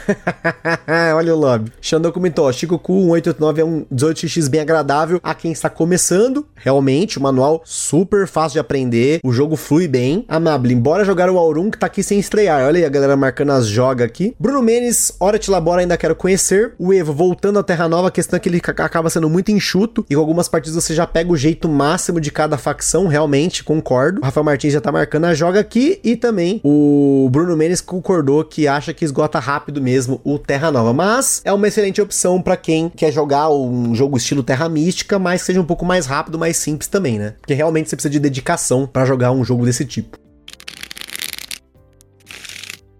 olha o lobby. Xandão comentou, ó, Shikoku 1889 é um 18x bem agradável a quem está começando. Realmente, o manual super fácil de aprender, o jogo flui bem. Amable, embora jogar o Aurum que tá aqui sem estrear. Olha aí a galera marcando as jogas aqui. Bruno Menes, hora te labora, ainda quero conhecer. O Evo, voltando à Terra Nova, a questão é que ele acaba sendo muito enxuto e com algumas partidas você já pega o jeito máximo de cada facção, realmente, concordo. O Rafael Martins já tá marcando a joga aqui e também o Bruno Menes concordou que acha que esgota rápido mesmo o Terra Nova, mas é uma excelente opção para quem quer jogar um jogo estilo Terra Mística, mas que seja um pouco mais rápido, mais simples também, né? Porque realmente você precisa de dedicação para jogar um jogo desse tipo.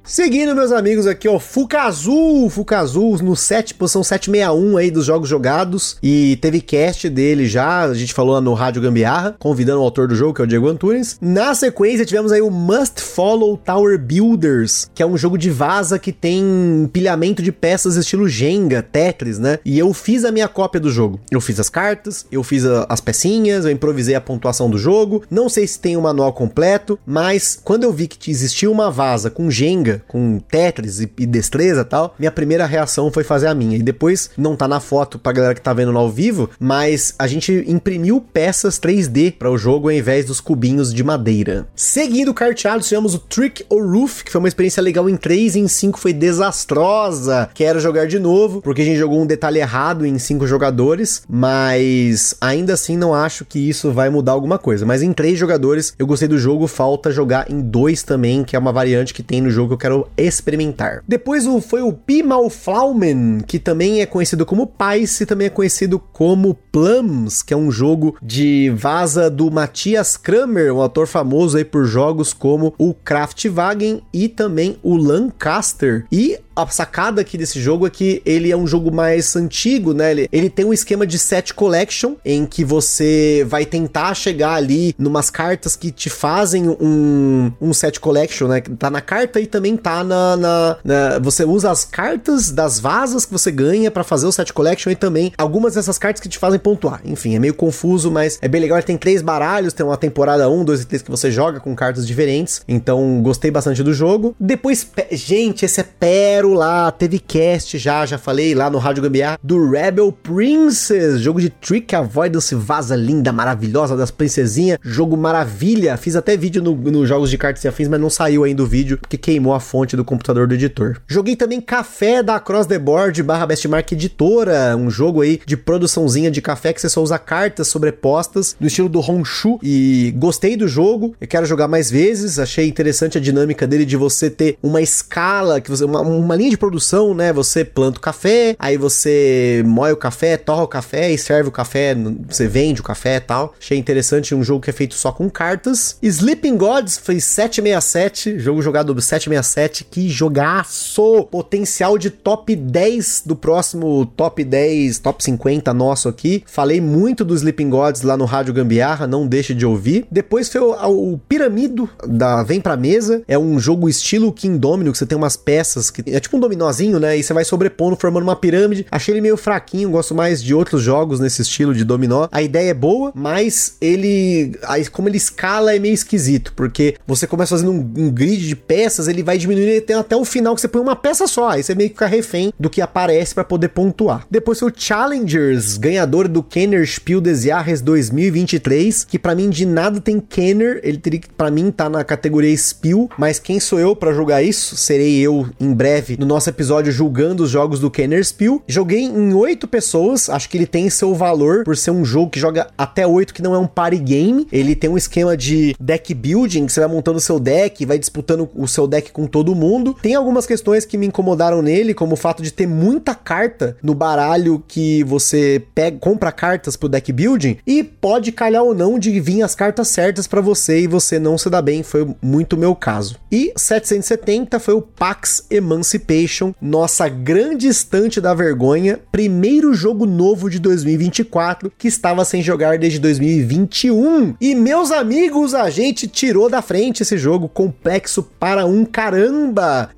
Seguindo, meus amigos, aqui, ó, Fukazu, Fukazu no 7, posição 761 aí dos jogos jogados. E teve cast dele já, a gente falou no Rádio Gambiarra, convidando o autor do jogo, que é o Diego Antunes. Na sequência, tivemos aí o Must Follow Tower Builders, que é um jogo de vaza que tem empilhamento de peças estilo Jenga, Tetris, né? E eu fiz a minha cópia do jogo. Eu fiz as cartas, eu fiz a, as pecinhas, eu improvisei a pontuação do jogo. Não sei se tem o um manual completo, mas quando eu vi que existia uma vaza com Jenga com Tetris e, e destreza e tal, minha primeira reação foi fazer a minha. E depois, não tá na foto pra galera que tá vendo ao vivo, mas a gente imprimiu peças 3D para o jogo ao invés dos cubinhos de madeira. Seguindo o carteado, tivemos o Trick or Roof, que foi uma experiência legal em 3 e em 5 foi desastrosa. Quero jogar de novo, porque a gente jogou um detalhe errado em 5 jogadores, mas ainda assim não acho que isso vai mudar alguma coisa. Mas em 3 jogadores eu gostei do jogo, falta jogar em 2 também, que é uma variante que tem no jogo que eu quero experimentar. Depois o, foi o Pimalflaumen, que também é conhecido como Pice e também é conhecido como Plums, que é um jogo de vaza do Matthias Kramer, um autor famoso aí por jogos como o Kraftwagen e também o Lancaster. E a sacada aqui desse jogo é que ele é um jogo mais antigo, né? Ele, ele tem um esquema de set collection em que você vai tentar chegar ali numas cartas que te fazem um, um set collection, né? Tá na carta e também tá na, na, na Você usa as cartas das vasas que você ganha para fazer o set collection e também algumas dessas cartas que te fazem pontuar. Enfim, é meio confuso, mas é bem legal. Ele tem três baralhos, tem uma temporada 1, 2 e 3 que você joga com cartas diferentes. Então, gostei bastante do jogo. Depois, gente, esse é pérola. Teve cast já, já falei lá no Rádio Gambiar do Rebel Princess, jogo de Trick Avoidance, vaza linda, maravilhosa das princesinhas. Jogo maravilha. Fiz até vídeo nos no jogos de cartas e afins, mas não saiu ainda o vídeo porque queimou a fonte do computador do editor. Joguei também Café da Cross the Board barra Bestmark Editora, um jogo aí de produçãozinha de café que você só usa cartas sobrepostas no estilo do Honshu e gostei do jogo. Eu quero jogar mais vezes. Achei interessante a dinâmica dele de você ter uma escala, que você uma, uma linha de produção, né? Você planta o café, aí você moe o café, torra o café e serve o café, você vende o café e tal. Achei interessante um jogo que é feito só com cartas. Sleeping Gods foi 767, jogo jogado 767, que jogaço! Potencial de top 10 do próximo top 10, top 50 nosso aqui. Falei muito do Sleeping Gods lá no Rádio Gambiarra, não deixe de ouvir. Depois foi o, o Piramido da Vem Pra Mesa, é um jogo estilo King Domino, que você tem umas peças que é tipo um dominózinho, né? E você vai sobrepondo, formando uma pirâmide. Achei ele meio fraquinho, gosto mais de outros jogos nesse estilo de dominó. A ideia é boa, mas ele, aí, como ele escala é meio esquisito, porque você começa fazendo um, um grid de peças, ele vai diminuindo e tem até o final que você põe uma peça só, aí você meio que fica refém do que aparece para poder pontuar. Depois foi o Challengers, ganhador do Kenner Spiel des Jahres 2023, que para mim de nada tem Kenner, ele teria que para mim tá na categoria Spiel, mas quem sou eu para julgar isso? Serei eu em breve no nosso episódio julgando os jogos do Kenner Spiel. Joguei em oito pessoas, acho que ele tem seu valor por ser um jogo que joga até oito, que não é um party game. Ele tem um esquema de deck building, que você vai montando o seu deck, vai disputando o seu deck com todo mundo. Tem algumas questões que me incomodaram nele, como o fato de ter muita carta no baralho que você pega, compra cartas pro deck building e pode calhar ou não de vir as cartas certas para você e você não se dá bem, foi muito meu caso. E 770 foi o Pax Emancipation, nossa grande estante da vergonha, primeiro jogo novo de 2024 que estava sem jogar desde 2021. E meus amigos, a gente tirou da frente esse jogo complexo para um caramba.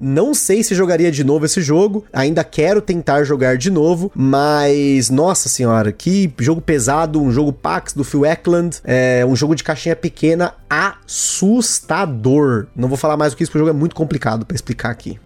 Não sei se jogaria de novo esse jogo, ainda quero tentar jogar de novo, mas nossa senhora, que jogo pesado, um jogo Pax do Phil Eklund, é um jogo de caixinha pequena assustador. Não vou falar mais do que isso, porque o jogo é muito complicado para explicar aqui.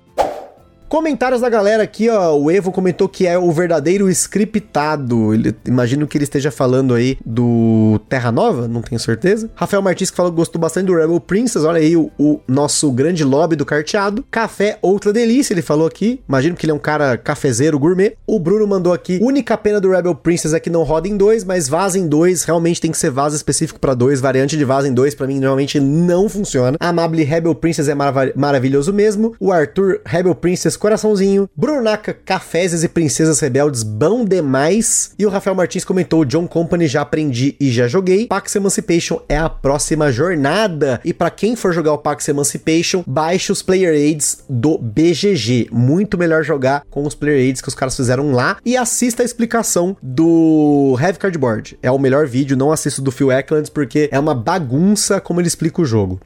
Comentários da galera aqui, ó. O Evo comentou que é o verdadeiro scriptado. Ele, imagino que ele esteja falando aí do Terra Nova, não tenho certeza. Rafael Martins que falou que gostou bastante do Rebel Princess. Olha aí o, o, nosso grande lobby do carteado. Café, outra delícia, ele falou aqui. Imagino que ele é um cara cafezeiro gourmet. O Bruno mandou aqui: única pena do Rebel Princess é que não roda em dois, mas vaza em dois. Realmente tem que ser vaza específico para dois. Variante de vaza em dois, para mim, normalmente não funciona. Amable Rebel Princess é marav maravilhoso mesmo. O Arthur Rebel Princess coraçãozinho. Brunaca, cafés e princesas rebeldes, bom demais. E o Rafael Martins comentou: John Company já aprendi e já joguei. Pax Emancipation é a próxima jornada. E para quem for jogar o Pax Emancipation, baixe os player aids do BGG. Muito melhor jogar com os player aids que os caras fizeram lá. E assista a explicação do Heavy Cardboard. É o melhor vídeo, não assisto do Phil Eklund porque é uma bagunça como ele explica o jogo.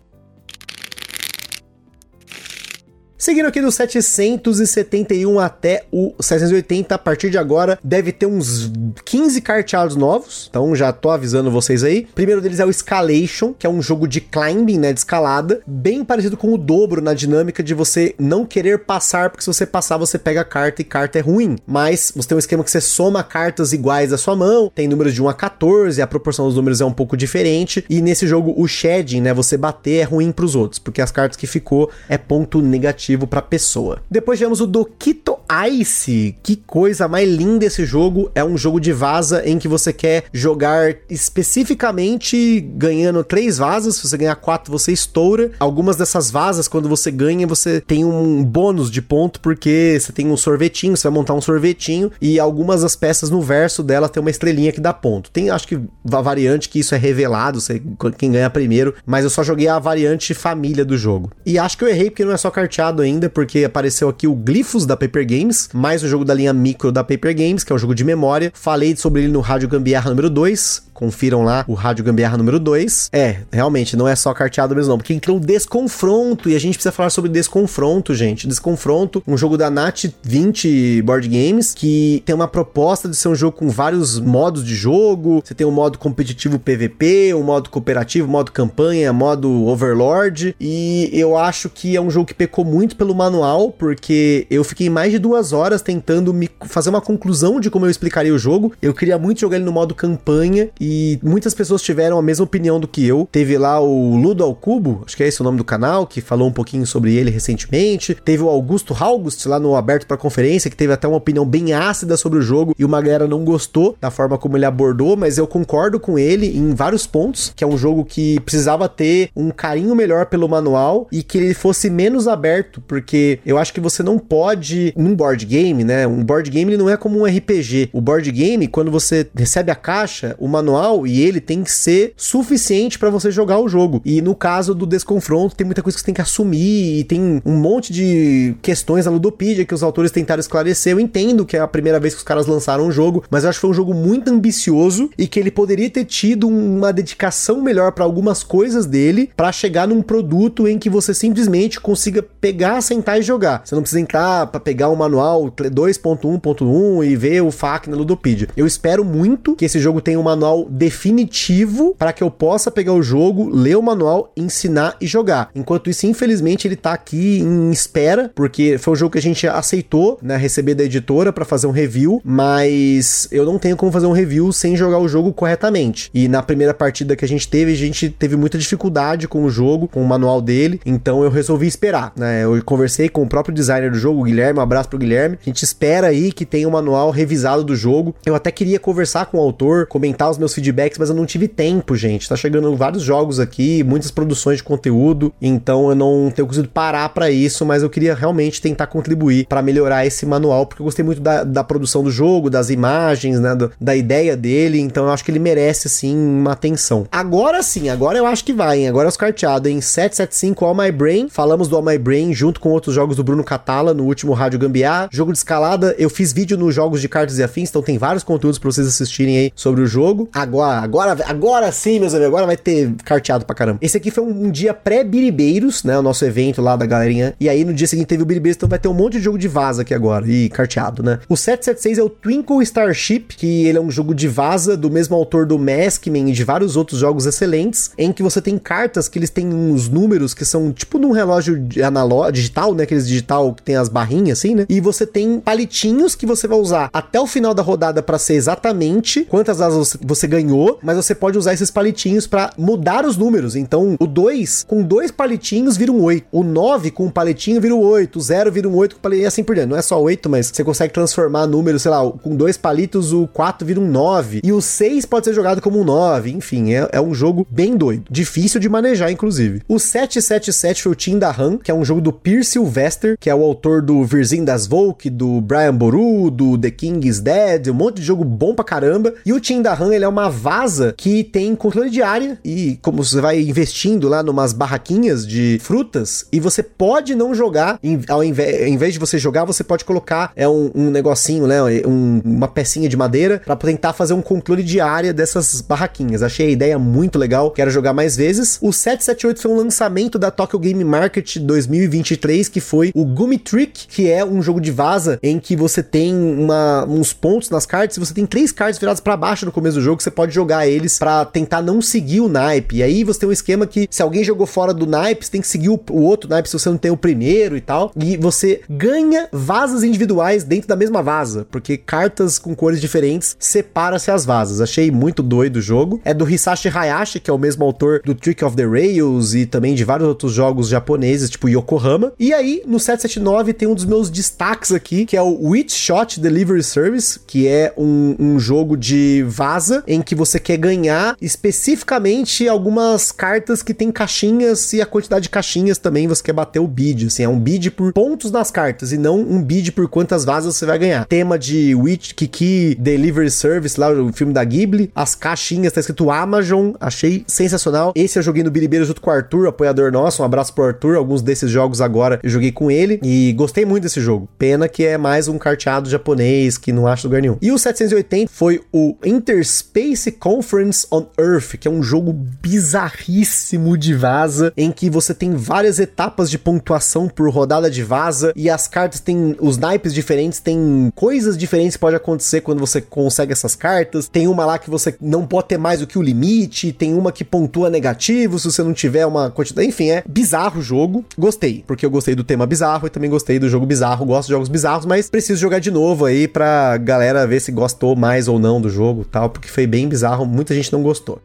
Seguindo aqui do 771 até o 780, a partir de agora deve ter uns 15 carteados novos, então já tô avisando vocês aí. primeiro deles é o Escalation, que é um jogo de climbing, né, de escalada, bem parecido com o dobro na dinâmica de você não querer passar, porque se você passar você pega carta e carta é ruim, mas você tem um esquema que você soma cartas iguais à sua mão, tem números de 1 a 14, a proporção dos números é um pouco diferente, e nesse jogo o shedding, né, você bater é ruim para os outros, porque as cartas que ficou é ponto negativo para pessoa. Depois tivemos o Dokito Ice, que coisa mais linda esse jogo, é um jogo de vaza em que você quer jogar especificamente ganhando três vasas, se você ganhar quatro você estoura. Algumas dessas vasas, quando você ganha, você tem um bônus de ponto, porque você tem um sorvetinho, você vai montar um sorvetinho, e algumas das peças no verso dela tem uma estrelinha que dá ponto. Tem, acho que, a variante que isso é revelado, você, quem ganha primeiro, mas eu só joguei a variante família do jogo. E acho que eu errei porque não é só carteado ainda, porque apareceu aqui o Glifos da Paper Games, mais o jogo da linha micro da Paper Games, que é um jogo de memória. Falei sobre ele no Rádio Gambiarra número 2. Confiram lá o Rádio Gambiarra número 2. É, realmente, não é só carteado mesmo, não. Porque entrou Desconfronto. E a gente precisa falar sobre Desconfronto, gente. Desconfronto, um jogo da Nat 20 Board Games, que tem uma proposta de ser um jogo com vários modos de jogo. Você tem um modo competitivo PVP, um modo cooperativo, modo campanha, modo Overlord. E eu acho que é um jogo que pecou muito pelo manual, porque eu fiquei mais de duas horas tentando me fazer uma conclusão de como eu explicaria o jogo. Eu queria muito jogar ele no modo campanha e muitas pessoas tiveram a mesma opinião do que eu. Teve lá o Ludo ao Cubo, acho que é esse o nome do canal, que falou um pouquinho sobre ele recentemente. Teve o Augusto August lá no Aberto para Conferência, que teve até uma opinião bem ácida sobre o jogo e uma galera não gostou da forma como ele abordou, mas eu concordo com ele em vários pontos, que é um jogo que precisava ter um carinho melhor pelo manual e que ele fosse menos aberto, porque eu acho que você não pode num board game, né? Um board game ele não é como um RPG. O board game, quando você recebe a caixa, o manual e ele tem que ser suficiente para você jogar o jogo. E no caso do Desconfronto, tem muita coisa que você tem que assumir e tem um monte de questões na Ludopedia que os autores tentaram esclarecer. Eu entendo que é a primeira vez que os caras lançaram o jogo, mas eu acho que foi um jogo muito ambicioso e que ele poderia ter tido uma dedicação melhor para algumas coisas dele para chegar num produto em que você simplesmente consiga pegar, sentar e jogar. Você não precisa entrar para pegar um manual 2.1.1 e ver o FAQ na Ludopedia. Eu espero muito que esse jogo tenha um manual definitivo para que eu possa pegar o jogo, ler o manual, ensinar e jogar. Enquanto isso, infelizmente, ele tá aqui em espera, porque foi um jogo que a gente aceitou, né, receber da editora para fazer um review, mas eu não tenho como fazer um review sem jogar o jogo corretamente. E na primeira partida que a gente teve, a gente teve muita dificuldade com o jogo, com o manual dele, então eu resolvi esperar, né? Eu conversei com o próprio designer do jogo, o Guilherme, um abraço pro Guilherme. A gente espera aí que tenha um manual revisado do jogo. Eu até queria conversar com o autor, comentar os meus feedbacks, mas eu não tive tempo, gente. Tá chegando vários jogos aqui, muitas produções de conteúdo, então eu não tenho conseguido parar para isso, mas eu queria realmente tentar contribuir para melhorar esse manual, porque eu gostei muito da, da produção do jogo, das imagens, né, do, da ideia dele, então eu acho que ele merece, sim, uma atenção. Agora sim, agora eu acho que vai, hein? Agora é os carteados, em 775 All My Brain, falamos do All My Brain junto com outros jogos do Bruno Catala no último Rádio Gambiar. Jogo de escalada, eu fiz vídeo nos jogos de cartas e afins, então tem vários conteúdos para vocês assistirem aí sobre o jogo. Agora, agora, agora sim, meus amigos, agora vai ter carteado pra caramba. Esse aqui foi um, um dia pré-Biribeiros, né? O nosso evento lá da galerinha. E aí no dia seguinte teve o Biribeiros, então vai ter um monte de jogo de vaza aqui agora. E carteado, né? O 776 é o Twinkle Starship, que ele é um jogo de vaza do mesmo autor do Maskman e de vários outros jogos excelentes, em que você tem cartas que eles têm uns números que são tipo num relógio analógico, digital, né? Aqueles digital que tem as barrinhas assim, né? E você tem palitinhos que você vai usar até o final da rodada para ser exatamente quantas asas você ganhou, mas você pode usar esses palitinhos para mudar os números. Então, o 2 com dois palitinhos vira um 8. O 9 com um palitinho vira um 8. O 0 vira um 8 com palitinho e assim por diante. Não é só 8, mas você consegue transformar números, sei lá, com dois palitos o 4 vira um 9. E o 6 pode ser jogado como um 9. Enfim, é, é um jogo bem doido. Difícil de manejar, inclusive. O 777 foi o Team da Han, que é um jogo do Pierce Sylvester, que é o autor do Virzin das Volk, do Brian Boru, do The King is Dead, um monte de jogo bom pra caramba. E o Team da Han, ele é uma vaza que tem controle de área e como você vai investindo lá numas barraquinhas de frutas e você pode não jogar, ao invés, ao invés de você jogar, você pode colocar é um, um negocinho, né, um, uma pecinha de madeira para tentar fazer um controle de área dessas barraquinhas. Achei a ideia muito legal, quero jogar mais vezes. O 778 foi um lançamento da Tokyo Game Market 2022 2023, que foi o Gummy Trick, que é um jogo de vaza em que você tem uma, uns pontos nas cartas e você tem três cartas viradas para baixo no começo do jogo, você pode jogar eles para tentar não seguir o naipe. E aí você tem um esquema que se alguém jogou fora do naipe, você tem que seguir o, o outro naipe se você não tem o primeiro e tal. E você ganha vazas individuais dentro da mesma vaza, porque cartas com cores diferentes separa-se as vazas. Achei muito doido o jogo. É do Hisashi Hayashi, que é o mesmo autor do Trick of the Rails e também de vários outros jogos japoneses, tipo Yokohama. E aí, no 779 tem um dos meus destaques aqui, que é o Witch Shot Delivery Service, que é um, um jogo de vaza em que você quer ganhar especificamente algumas cartas que tem caixinhas e a quantidade de caixinhas também você quer bater o bid. Assim, é um bid por pontos nas cartas e não um bid por quantas vazas você vai ganhar. Tema de Witch Kiki Delivery Service, lá o filme da Ghibli, as caixinhas, tá escrito Amazon, achei sensacional. Esse eu joguei no Biribeiro junto com o Arthur, apoiador nosso, um abraço pro Arthur, alguns desses jogos agora eu joguei com ele e gostei muito desse jogo. Pena que é mais um carteado japonês que não acho lugar nenhum. E o 780 foi o Interspace Conference on Earth, que é um jogo bizarríssimo de vaza, em que você tem várias etapas de pontuação por rodada de vaza e as cartas têm os naipes diferentes, tem coisas diferentes que pode acontecer quando você consegue essas cartas. Tem uma lá que você não pode ter mais do que o limite, tem uma que pontua negativo se você não tiver uma quantidade. Enfim, é bizarro o jogo. Gostei, porque eu gostei do tema bizarro e também gostei do jogo bizarro. Gosto de jogos bizarros, mas preciso jogar de novo aí pra galera ver se gostou mais ou não do jogo tal, porque foi bem bizarro. Muita gente não gostou.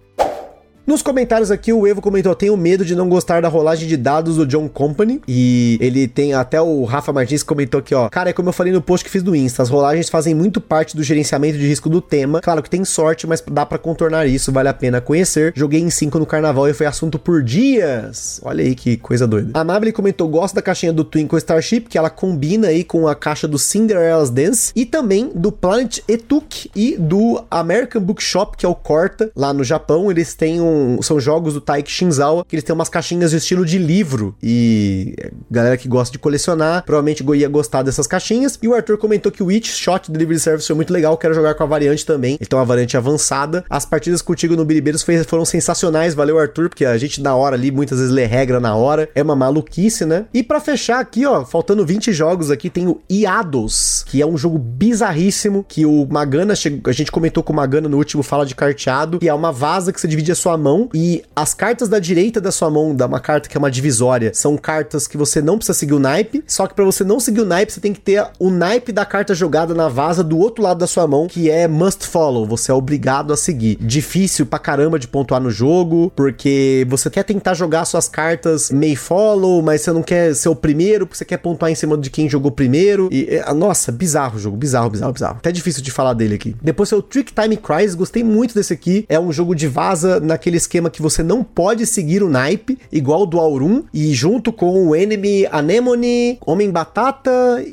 Nos comentários aqui, o Evo comentou: tenho medo de não gostar da rolagem de dados do John Company. E ele tem até o Rafa Martins comentou aqui, ó. Cara, é como eu falei no post que fiz do Insta, as rolagens fazem muito parte do gerenciamento de risco do tema. Claro que tem sorte, mas dá para contornar isso, vale a pena conhecer. Joguei em 5 no carnaval e foi assunto por dias. Olha aí que coisa doida. A Mabel comentou: gosta da caixinha do Twinkle Starship, que ela combina aí com a caixa do Cinderella's Dance e também do Planet Etuk e do American Bookshop, que é o Corta, lá no Japão. Eles têm um são jogos do Taiki Shinzawa, que eles têm umas caixinhas de estilo de livro. E galera que gosta de colecionar, provavelmente ia gostar dessas caixinhas. E o Arthur comentou que o Witch Shot Delivery Service foi muito legal, quero jogar com a variante também. Tem uma variante avançada. As partidas contigo no Biribeiros foram sensacionais, valeu Arthur, porque a gente na hora ali muitas vezes lê regra na hora, é uma maluquice, né? E para fechar aqui, ó, faltando 20 jogos aqui, tem o Iados, que é um jogo bizarríssimo, que o Magana, a gente comentou com o Magana no último Fala de Carteado, que é uma vaza que você divide a sua mão e as cartas da direita da sua mão, dá uma carta que é uma divisória, são cartas que você não precisa seguir o naipe, só que para você não seguir o naipe, você tem que ter o naipe da carta jogada na vaza do outro lado da sua mão, que é must follow, você é obrigado a seguir. Difícil pra caramba de pontuar no jogo, porque você quer tentar jogar suas cartas may follow, mas você não quer ser o primeiro, porque você quer pontuar em cima de quem jogou primeiro. E, é, nossa, bizarro o jogo, bizarro, bizarro, bizarro. Até difícil de falar dele aqui. Depois é o Trick Time Crisis, gostei muito desse aqui. É um jogo de vaza naquele esquema que você não pode seguir o naipe, igual do Aurum, e junto com o Enemy Anemone, Homem Batata,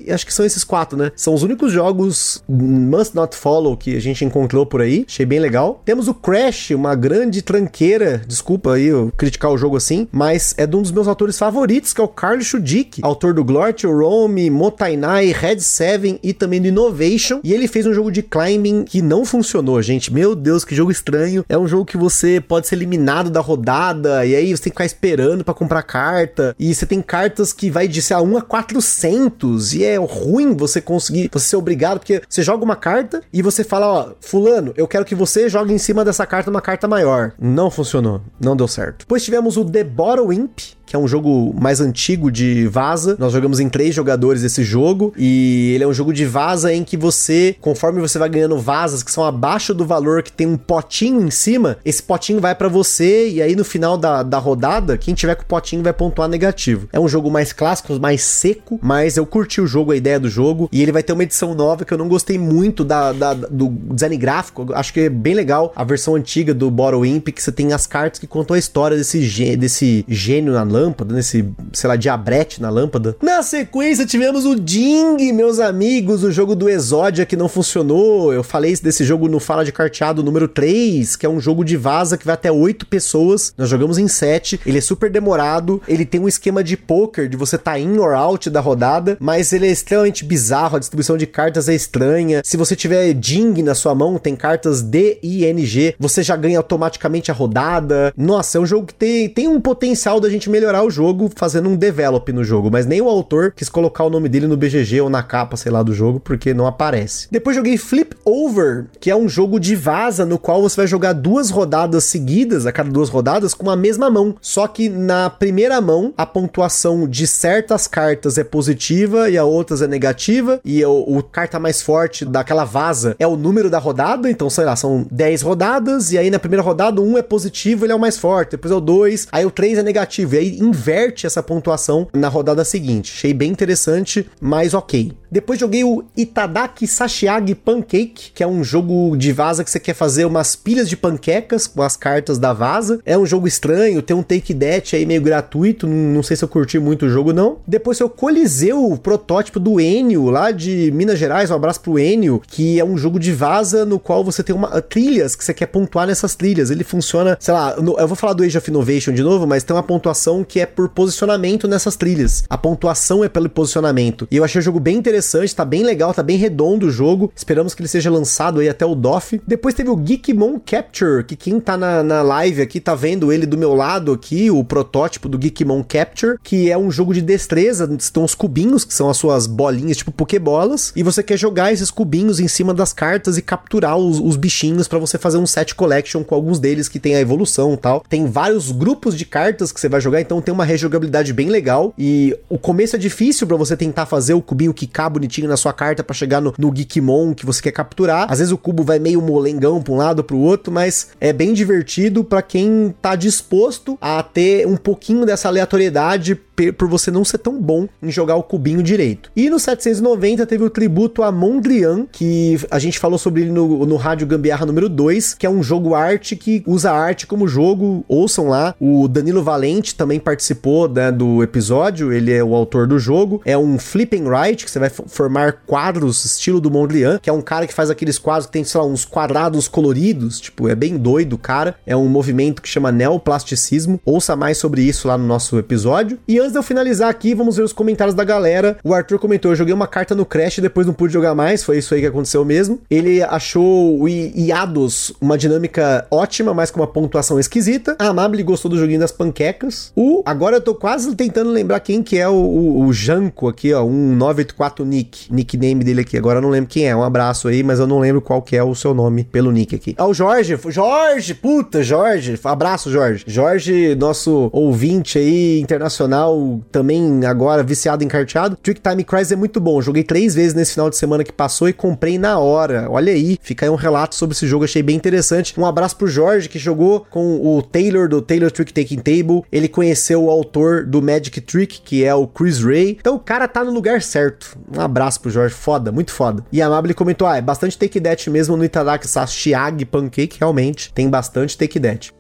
acho que são esses quatro, né? São os únicos jogos Must Not Follow que a gente encontrou por aí. Achei bem legal. Temos o Crash, uma grande tranqueira, desculpa aí eu criticar o jogo assim, mas é de um dos meus autores favoritos, que é o Carlos Schudick, autor do Glory to Rome, Motainai, Red 7 e também do Innovation. E ele fez um jogo de climbing que não funcionou, gente. Meu Deus, que jogo estranho. É um jogo que você pode ser eliminado da rodada, e aí você tem que ficar esperando para comprar carta, e você tem cartas que vai de, sei lá, 1 a 400, e é ruim você conseguir, você ser obrigado, porque você joga uma carta e você fala, ó, fulano, eu quero que você jogue em cima dessa carta uma carta maior. Não funcionou, não deu certo. Depois tivemos o The Bottle Imp, que é um jogo mais antigo de vaza. Nós jogamos em três jogadores esse jogo e ele é um jogo de vaza em que você, conforme você vai ganhando vazas que são abaixo do valor que tem um potinho em cima, esse potinho vai para você e aí no final da, da rodada, quem tiver com o potinho vai pontuar negativo. É um jogo mais clássico, mais seco, mas eu curti o jogo, a ideia do jogo e ele vai ter uma edição nova que eu não gostei muito da, da do design gráfico. Acho que é bem legal a versão antiga do Bottle Imp, que você tem as cartas que contam a história desse, desse gênio na lâmpada, nesse, sei lá, diabrete na lâmpada. Na sequência, tivemos o Ding, meus amigos, o jogo do Exódia que não funcionou. Eu falei desse jogo no Fala de Carteado número 3, que é um jogo de vaza que vai até 8 pessoas. Nós jogamos em 7. Ele é super demorado. Ele tem um esquema de poker, de você tá in or out da rodada, mas ele é extremamente bizarro. A distribuição de cartas é estranha. Se você tiver Ding na sua mão, tem cartas D, I, N, G, você já ganha automaticamente a rodada. Nossa, é um jogo que tem, tem um potencial da gente melhorar melhorar o jogo fazendo um develop no jogo, mas nem o autor quis colocar o nome dele no BGG ou na capa, sei lá, do jogo, porque não aparece. Depois joguei Flip Over, que é um jogo de vaza no qual você vai jogar duas rodadas seguidas, a cada duas rodadas, com a mesma mão. Só que na primeira mão, a pontuação de certas cartas é positiva e a outras é negativa, e o, o carta mais forte daquela vaza é o número da rodada, então sei lá, são 10 rodadas, e aí na primeira rodada, um é positivo, ele é o mais forte, depois é o 2, aí o 3 é negativo, e aí inverte essa pontuação na rodada seguinte. Achei bem interessante, mas ok. Depois joguei o Itadaki Sashiagi Pancake, que é um jogo de vaza que você quer fazer umas pilhas de panquecas com as cartas da vaza. É um jogo estranho, tem um take that aí meio gratuito, não sei se eu curti muito o jogo não. Depois eu Coliseu, o protótipo do Enio, lá de Minas Gerais, um abraço pro Enio, que é um jogo de vaza no qual você tem uma trilhas que você quer pontuar nessas trilhas. Ele funciona, sei lá, eu vou falar do Age of Innovation de novo, mas tem uma pontuação que é por posicionamento nessas trilhas. A pontuação é pelo posicionamento. E eu achei o jogo bem interessante interessante, tá bem legal, tá bem redondo o jogo. Esperamos que ele seja lançado aí até o DOF. Depois teve o Geekmon Capture, que quem tá na, na live aqui tá vendo ele do meu lado aqui, o protótipo do Geekmon Capture, que é um jogo de destreza, estão os cubinhos, que são as suas bolinhas, tipo pokebolas, e você quer jogar esses cubinhos em cima das cartas e capturar os, os bichinhos para você fazer um set collection com alguns deles que tem a evolução e tal. Tem vários grupos de cartas que você vai jogar, então tem uma rejogabilidade bem legal, e o começo é difícil para você tentar fazer o cubinho que bonitinho na sua carta para chegar no, no Geekmon que você quer capturar. Às vezes o cubo vai meio molengão pra um lado pro outro, mas é bem divertido para quem tá disposto a ter um pouquinho dessa aleatoriedade por você não ser tão bom em jogar o cubinho direito. E no 790 teve o tributo a Mondrian, que a gente falou sobre ele no, no Rádio Gambiarra número 2, que é um jogo arte que usa arte como jogo. Ouçam lá. O Danilo Valente também participou né, do episódio, ele é o autor do jogo. É um flip and write, que você vai formar quadros estilo do Mondrian, que é um cara que faz aqueles quadros que tem, sei lá, uns quadrados coloridos, tipo, é bem doido, cara. É um movimento que chama neoplasticismo. Ouça mais sobre isso lá no nosso episódio. E antes de eu finalizar aqui, vamos ver os comentários da galera. O Arthur comentou: eu joguei uma carta no Crash e depois não pude jogar mais. Foi isso aí que aconteceu mesmo. Ele achou o Iados uma dinâmica ótima, mas com uma pontuação esquisita. A Amable gostou do joguinho das panquecas. O agora eu tô quase tentando lembrar quem que é o, o, o Janko aqui, ó, um 984 Nick, nickname dele aqui. Agora eu não lembro quem é. Um abraço aí, mas eu não lembro qual que é o seu nome pelo nick aqui. Ah, o Jorge, Jorge, puta, Jorge. Abraço, Jorge. Jorge, nosso ouvinte aí internacional também agora viciado em carteado. Trick Time Crisis é muito bom. Joguei três vezes nesse final de semana que passou e comprei na hora. Olha aí, fica aí um relato sobre esse jogo, achei bem interessante. Um abraço pro Jorge que jogou com o Taylor do Taylor Trick Taking Table. Ele conheceu o autor do Magic Trick, que é o Chris Ray. Então o cara tá no lugar certo. Um abraço pro Jorge, foda, muito foda. E a Amable comentou: ah, é bastante take that mesmo no Itadaki Sashiag Pancake, realmente tem bastante take that.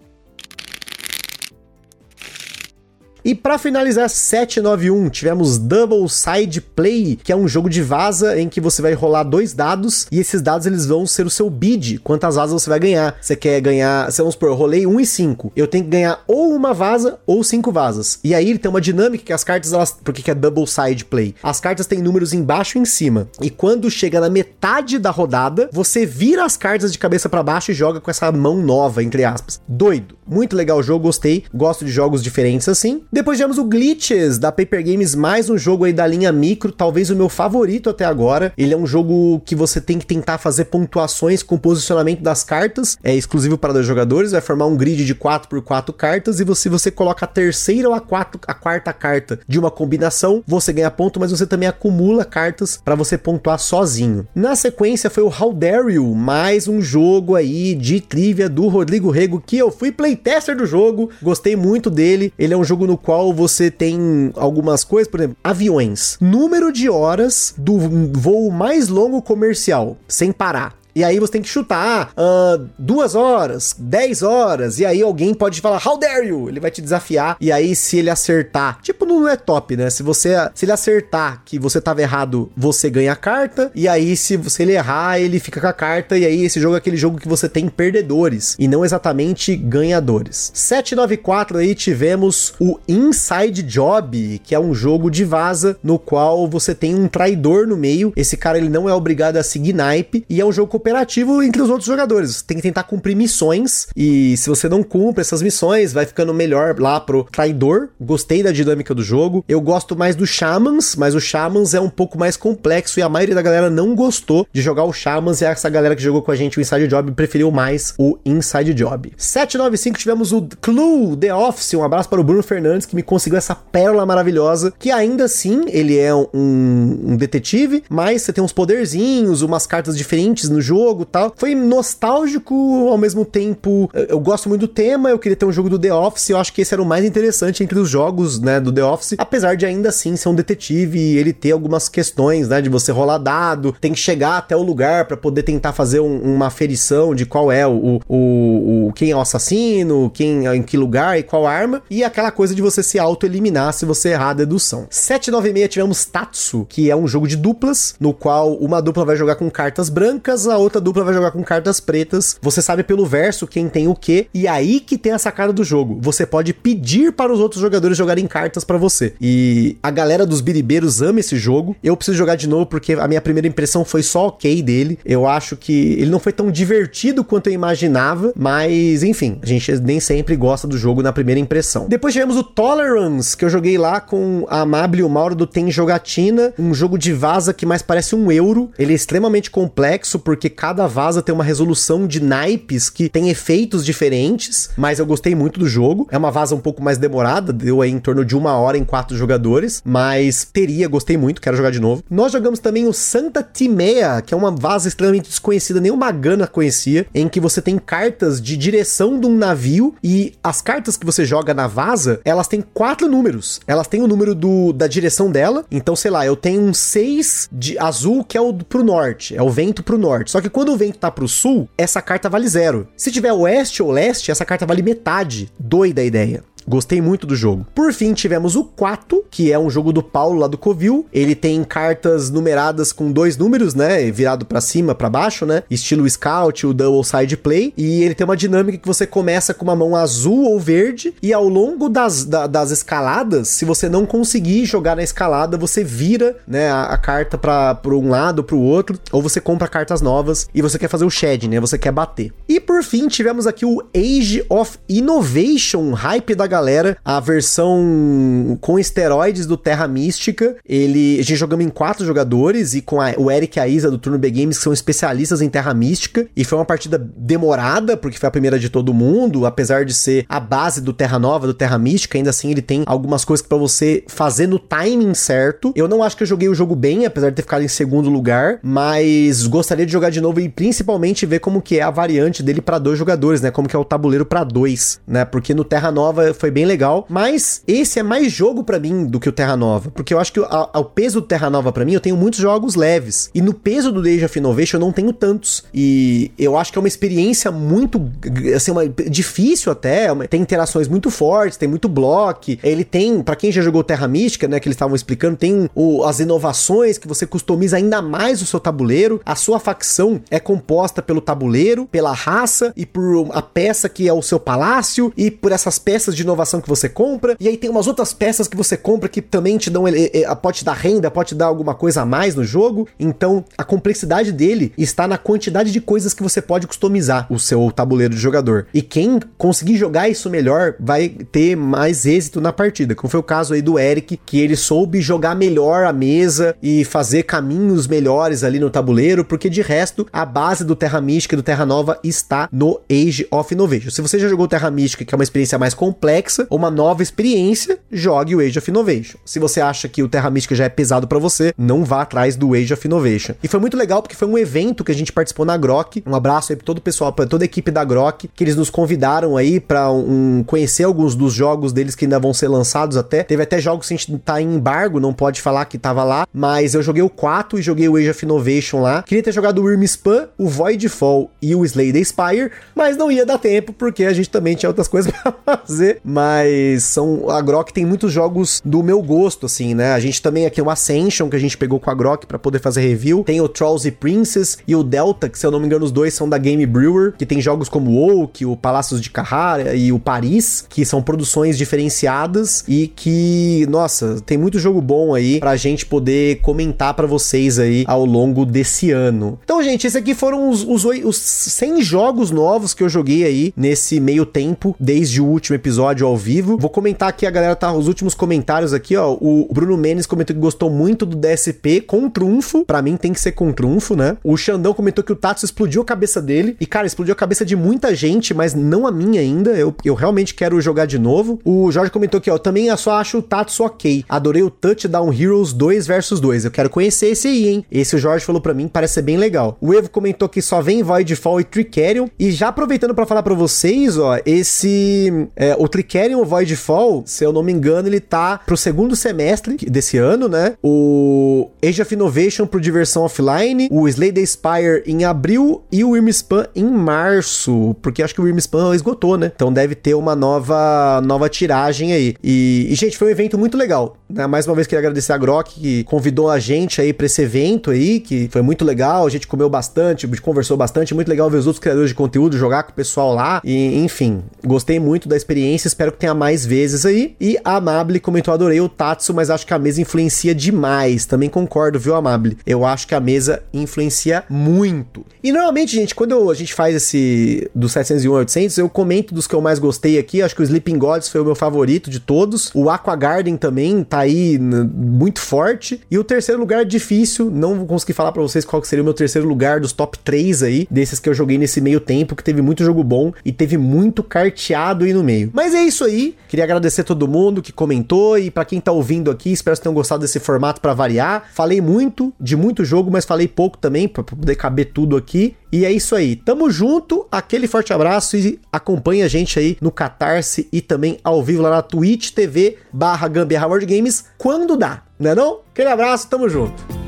E para finalizar 791, tivemos Double Side Play, que é um jogo de vaza em que você vai rolar dois dados e esses dados eles vão ser o seu bid, quantas vazas você vai ganhar. Você quer ganhar, vamos supor, eu rolei 1 e 5. Eu tenho que ganhar ou uma vaza ou cinco vazas. E aí ele tem uma dinâmica que as cartas elas, porque que é Double Side Play? As cartas têm números embaixo e em cima. E quando chega na metade da rodada, você vira as cartas de cabeça para baixo e joga com essa mão nova, entre aspas. Doido. Muito legal o jogo, gostei. Gosto de jogos diferentes assim. Depois tivemos o Glitches da Paper Games, mais um jogo aí da linha micro, talvez o meu favorito até agora. Ele é um jogo que você tem que tentar fazer pontuações com o posicionamento das cartas. É exclusivo para dois jogadores, vai formar um grid de 4 por 4 cartas e você, você coloca a terceira ou a, quatro, a quarta carta de uma combinação, você ganha ponto, mas você também acumula cartas para você pontuar sozinho. Na sequência foi o You, mais um jogo aí de trivia do Rodrigo Rego que eu fui playtester do jogo, gostei muito dele. Ele é um jogo no qual você tem algumas coisas, por exemplo, aviões. Número de horas do voo mais longo comercial, sem parar. E aí você tem que chutar uh, duas horas, dez horas, e aí alguém pode falar, how dare you? Ele vai te desafiar, e aí se ele acertar, tipo não é top, né? Se você se ele acertar que você tava errado, você ganha a carta, e aí se você ele errar, ele fica com a carta, e aí esse jogo é aquele jogo que você tem perdedores, e não exatamente ganhadores. 794 aí tivemos o Inside Job, que é um jogo de vaza, no qual você tem um traidor no meio, esse cara ele não é obrigado a seguir naipe, e é um jogo cooperativo entre os outros jogadores. Tem que tentar cumprir missões e se você não cumpre essas missões, vai ficando melhor lá pro traidor. Gostei da dinâmica do jogo. Eu gosto mais do Shamans, mas o Shamans é um pouco mais complexo e a maioria da galera não gostou de jogar o Shamans e essa galera que jogou com a gente o Inside Job preferiu mais o Inside Job. 795 tivemos o Clue The Office. Um abraço para o Bruno Fernandes que me conseguiu essa pérola maravilhosa, que ainda assim ele é um, um detetive, mas você tem uns poderzinhos, umas cartas diferentes no jogo, tal. Foi nostálgico ao mesmo tempo. Eu gosto muito do tema, eu queria ter um jogo do The Office, eu acho que esse era o mais interessante entre os jogos, né, do The Office, apesar de ainda assim ser um detetive e ele ter algumas questões, né, de você rolar dado, tem que chegar até o lugar para poder tentar fazer um, uma aferição de qual é o, o, o, quem é o assassino, quem em que lugar e qual arma, e aquela coisa de você se auto-eliminar se você errar a dedução. 796 tivemos Tatsu, que é um jogo de duplas, no qual uma dupla vai jogar com cartas brancas, a outra dupla vai jogar com cartas pretas. Você sabe pelo verso quem tem o que, e aí que tem a sacada do jogo. Você pode pedir para os outros jogadores jogarem cartas para você. E a galera dos biribeiros ama esse jogo. Eu preciso jogar de novo porque a minha primeira impressão foi só ok dele. Eu acho que ele não foi tão divertido quanto eu imaginava, mas enfim, a gente nem sempre gosta do jogo na primeira impressão. Depois tivemos o Tolerance, que eu joguei lá com a Amable e o Mauro do Tem Jogatina, um jogo de vaza que mais parece um euro. Ele é extremamente complexo porque cada vaza tem uma resolução de naipes que tem efeitos diferentes, mas eu gostei muito do jogo. É uma vaza um pouco mais demorada, deu aí em torno de uma hora em quatro jogadores, mas teria, gostei muito, quero jogar de novo. Nós jogamos também o Santa Timea, que é uma vaza extremamente desconhecida, nem o Magana conhecia, em que você tem cartas de direção de um navio e as cartas que você joga na vaza, elas têm quatro números. Elas têm o número do, da direção dela, então sei lá, eu tenho um 6 de azul que é o pro norte, é o vento pro norte. Só que quando o vento tá pro sul, essa carta vale zero. Se tiver oeste ou leste, essa carta vale metade. Doida a ideia. Gostei muito do jogo. Por fim, tivemos o 4, que é um jogo do Paulo lá do Covil. Ele tem cartas numeradas com dois números, né? Virado para cima, para baixo, né? Estilo Scout, o Double Side Play. E ele tem uma dinâmica que você começa com uma mão azul ou verde. E ao longo das, da, das escaladas, se você não conseguir jogar na escalada, você vira, né? A, a carta para um lado, para o outro. Ou você compra cartas novas e você quer fazer o shed, né? Você quer bater. E por fim, tivemos aqui o Age of Innovation, hype da galera galera a versão com esteroides do Terra Mística. Ele, a gente jogamos em quatro jogadores e com a, o Eric e a Isa do Turno B Games, que são especialistas em Terra Mística. E foi uma partida demorada, porque foi a primeira de todo mundo, apesar de ser a base do Terra Nova, do Terra Mística, ainda assim ele tem algumas coisas para você fazer no timing certo. Eu não acho que eu joguei o jogo bem, apesar de ter ficado em segundo lugar, mas gostaria de jogar de novo e principalmente ver como que é a variante dele para dois jogadores, né? Como que é o tabuleiro para dois, né? Porque no Terra Nova foi bem legal, mas esse é mais jogo para mim do que o Terra Nova, porque eu acho que o peso do Terra Nova para mim, eu tenho muitos jogos leves, e no peso do Age of Innovation eu não tenho tantos, e eu acho que é uma experiência muito, assim, uma, difícil até, uma, tem interações muito fortes, tem muito bloco, ele tem, para quem já jogou Terra Mística, né, que eles estavam explicando, tem o, as inovações que você customiza ainda mais o seu tabuleiro, a sua facção é composta pelo tabuleiro, pela raça e por a peça que é o seu palácio, e por essas peças de inovação que você compra, e aí tem umas outras peças que você compra que também te dão, pode te dar renda, pode te dar alguma coisa a mais no jogo. Então, a complexidade dele está na quantidade de coisas que você pode customizar o seu tabuleiro de jogador. E quem conseguir jogar isso melhor vai ter mais êxito na partida, como foi o caso aí do Eric, que ele soube jogar melhor a mesa e fazer caminhos melhores ali no tabuleiro, porque de resto, a base do Terra Mística e do Terra Nova está no Age of Innovation. Se você já jogou Terra Mística, que é uma experiência mais complexa, complexa, uma nova experiência, jogue o Age of Innovation. Se você acha que o Terra Mística já é pesado para você, não vá atrás do Age of Innovation. E foi muito legal porque foi um evento que a gente participou na Grok. Um abraço aí pra todo o pessoal, pra toda a equipe da Grok, que eles nos convidaram aí para um, conhecer alguns dos jogos deles que ainda vão ser lançados até. Teve até jogos que a gente tá em embargo, não pode falar que tava lá, mas eu joguei o 4 e joguei o Age of Innovation lá. Queria ter jogado o Worm Spam, o Voidfall e o Slay the Spire, mas não ia dar tempo porque a gente também tinha outras coisas para fazer mas são a Grok tem muitos jogos do meu gosto, assim, né? A gente também aqui o Ascension, que a gente pegou com a Grok para poder fazer review. Tem o Trolls e Princess e o Delta, que se eu não me engano os dois são da Game Brewer, que tem jogos como o Oak, o Palácios de Carrara e o Paris, que são produções diferenciadas e que, nossa, tem muito jogo bom aí pra gente poder comentar para vocês aí ao longo desse ano. Então, gente, esses aqui foram os, os, os 100 jogos novos que eu joguei aí nesse meio tempo, desde o último episódio ao vivo. Vou comentar aqui, a galera tá, os últimos comentários aqui, ó. O Bruno Menes comentou que gostou muito do DSP com trunfo. Para mim tem que ser com trunfo, né? O Xandão comentou que o Tatsu explodiu a cabeça dele. E, cara, explodiu a cabeça de muita gente, mas não a minha ainda. Eu, eu realmente quero jogar de novo. O Jorge comentou que, ó, também só acho o Tatsu ok. Adorei o Touchdown Heroes 2 versus 2. Eu quero conhecer esse aí, hein? Esse o Jorge falou para mim, parece ser bem legal. O Evo comentou que só vem Voidfall e Tricerion. E já aproveitando para falar para vocês, ó, esse. É, o Tricerion Voidfall, se eu não me engano, ele tá pro segundo semestre desse ano, né? O Age of Innovation pro Diversão Offline, o Slay the Spire em abril e o Wyrmspan em março, porque acho que o Wyrmspan esgotou, né? Então deve ter uma nova nova tiragem aí. E, e, gente, foi um evento muito legal. Né? Mais uma vez queria agradecer a Grok que convidou a gente aí para esse evento aí, que foi muito legal, a gente comeu bastante, conversou bastante, muito legal ver os outros criadores de conteúdo, jogar com o pessoal lá, e enfim, gostei muito da experiência, espero que tenha mais vezes aí. E a Amable comentou, adorei o Tatsu, mas acho que a mesa influencia demais. Também concordo, viu, Amable? Eu acho que a mesa influencia muito. E normalmente, gente, quando eu, a gente faz esse do 701 a 800, eu comento dos que eu mais gostei aqui. Acho que o Sleeping Gods foi o meu favorito de todos. O Aqua Garden também tá aí muito forte. E o terceiro lugar difícil, não vou conseguir falar para vocês qual seria o meu terceiro lugar dos top 3 aí, desses que eu joguei nesse meio tempo, que teve muito jogo bom e teve muito carteado aí no meio. Mas é isso aí. Queria agradecer todo mundo que comentou e para quem tá ouvindo aqui, espero que tenham gostado desse formato para variar. Falei muito de muito jogo, mas falei pouco também para poder caber tudo aqui. E é isso aí. Tamo junto, aquele forte abraço e acompanha a gente aí no Catarse e também ao vivo lá na Twitch TV barra Gambiarra World Games quando dá, né não? Aquele abraço, tamo junto.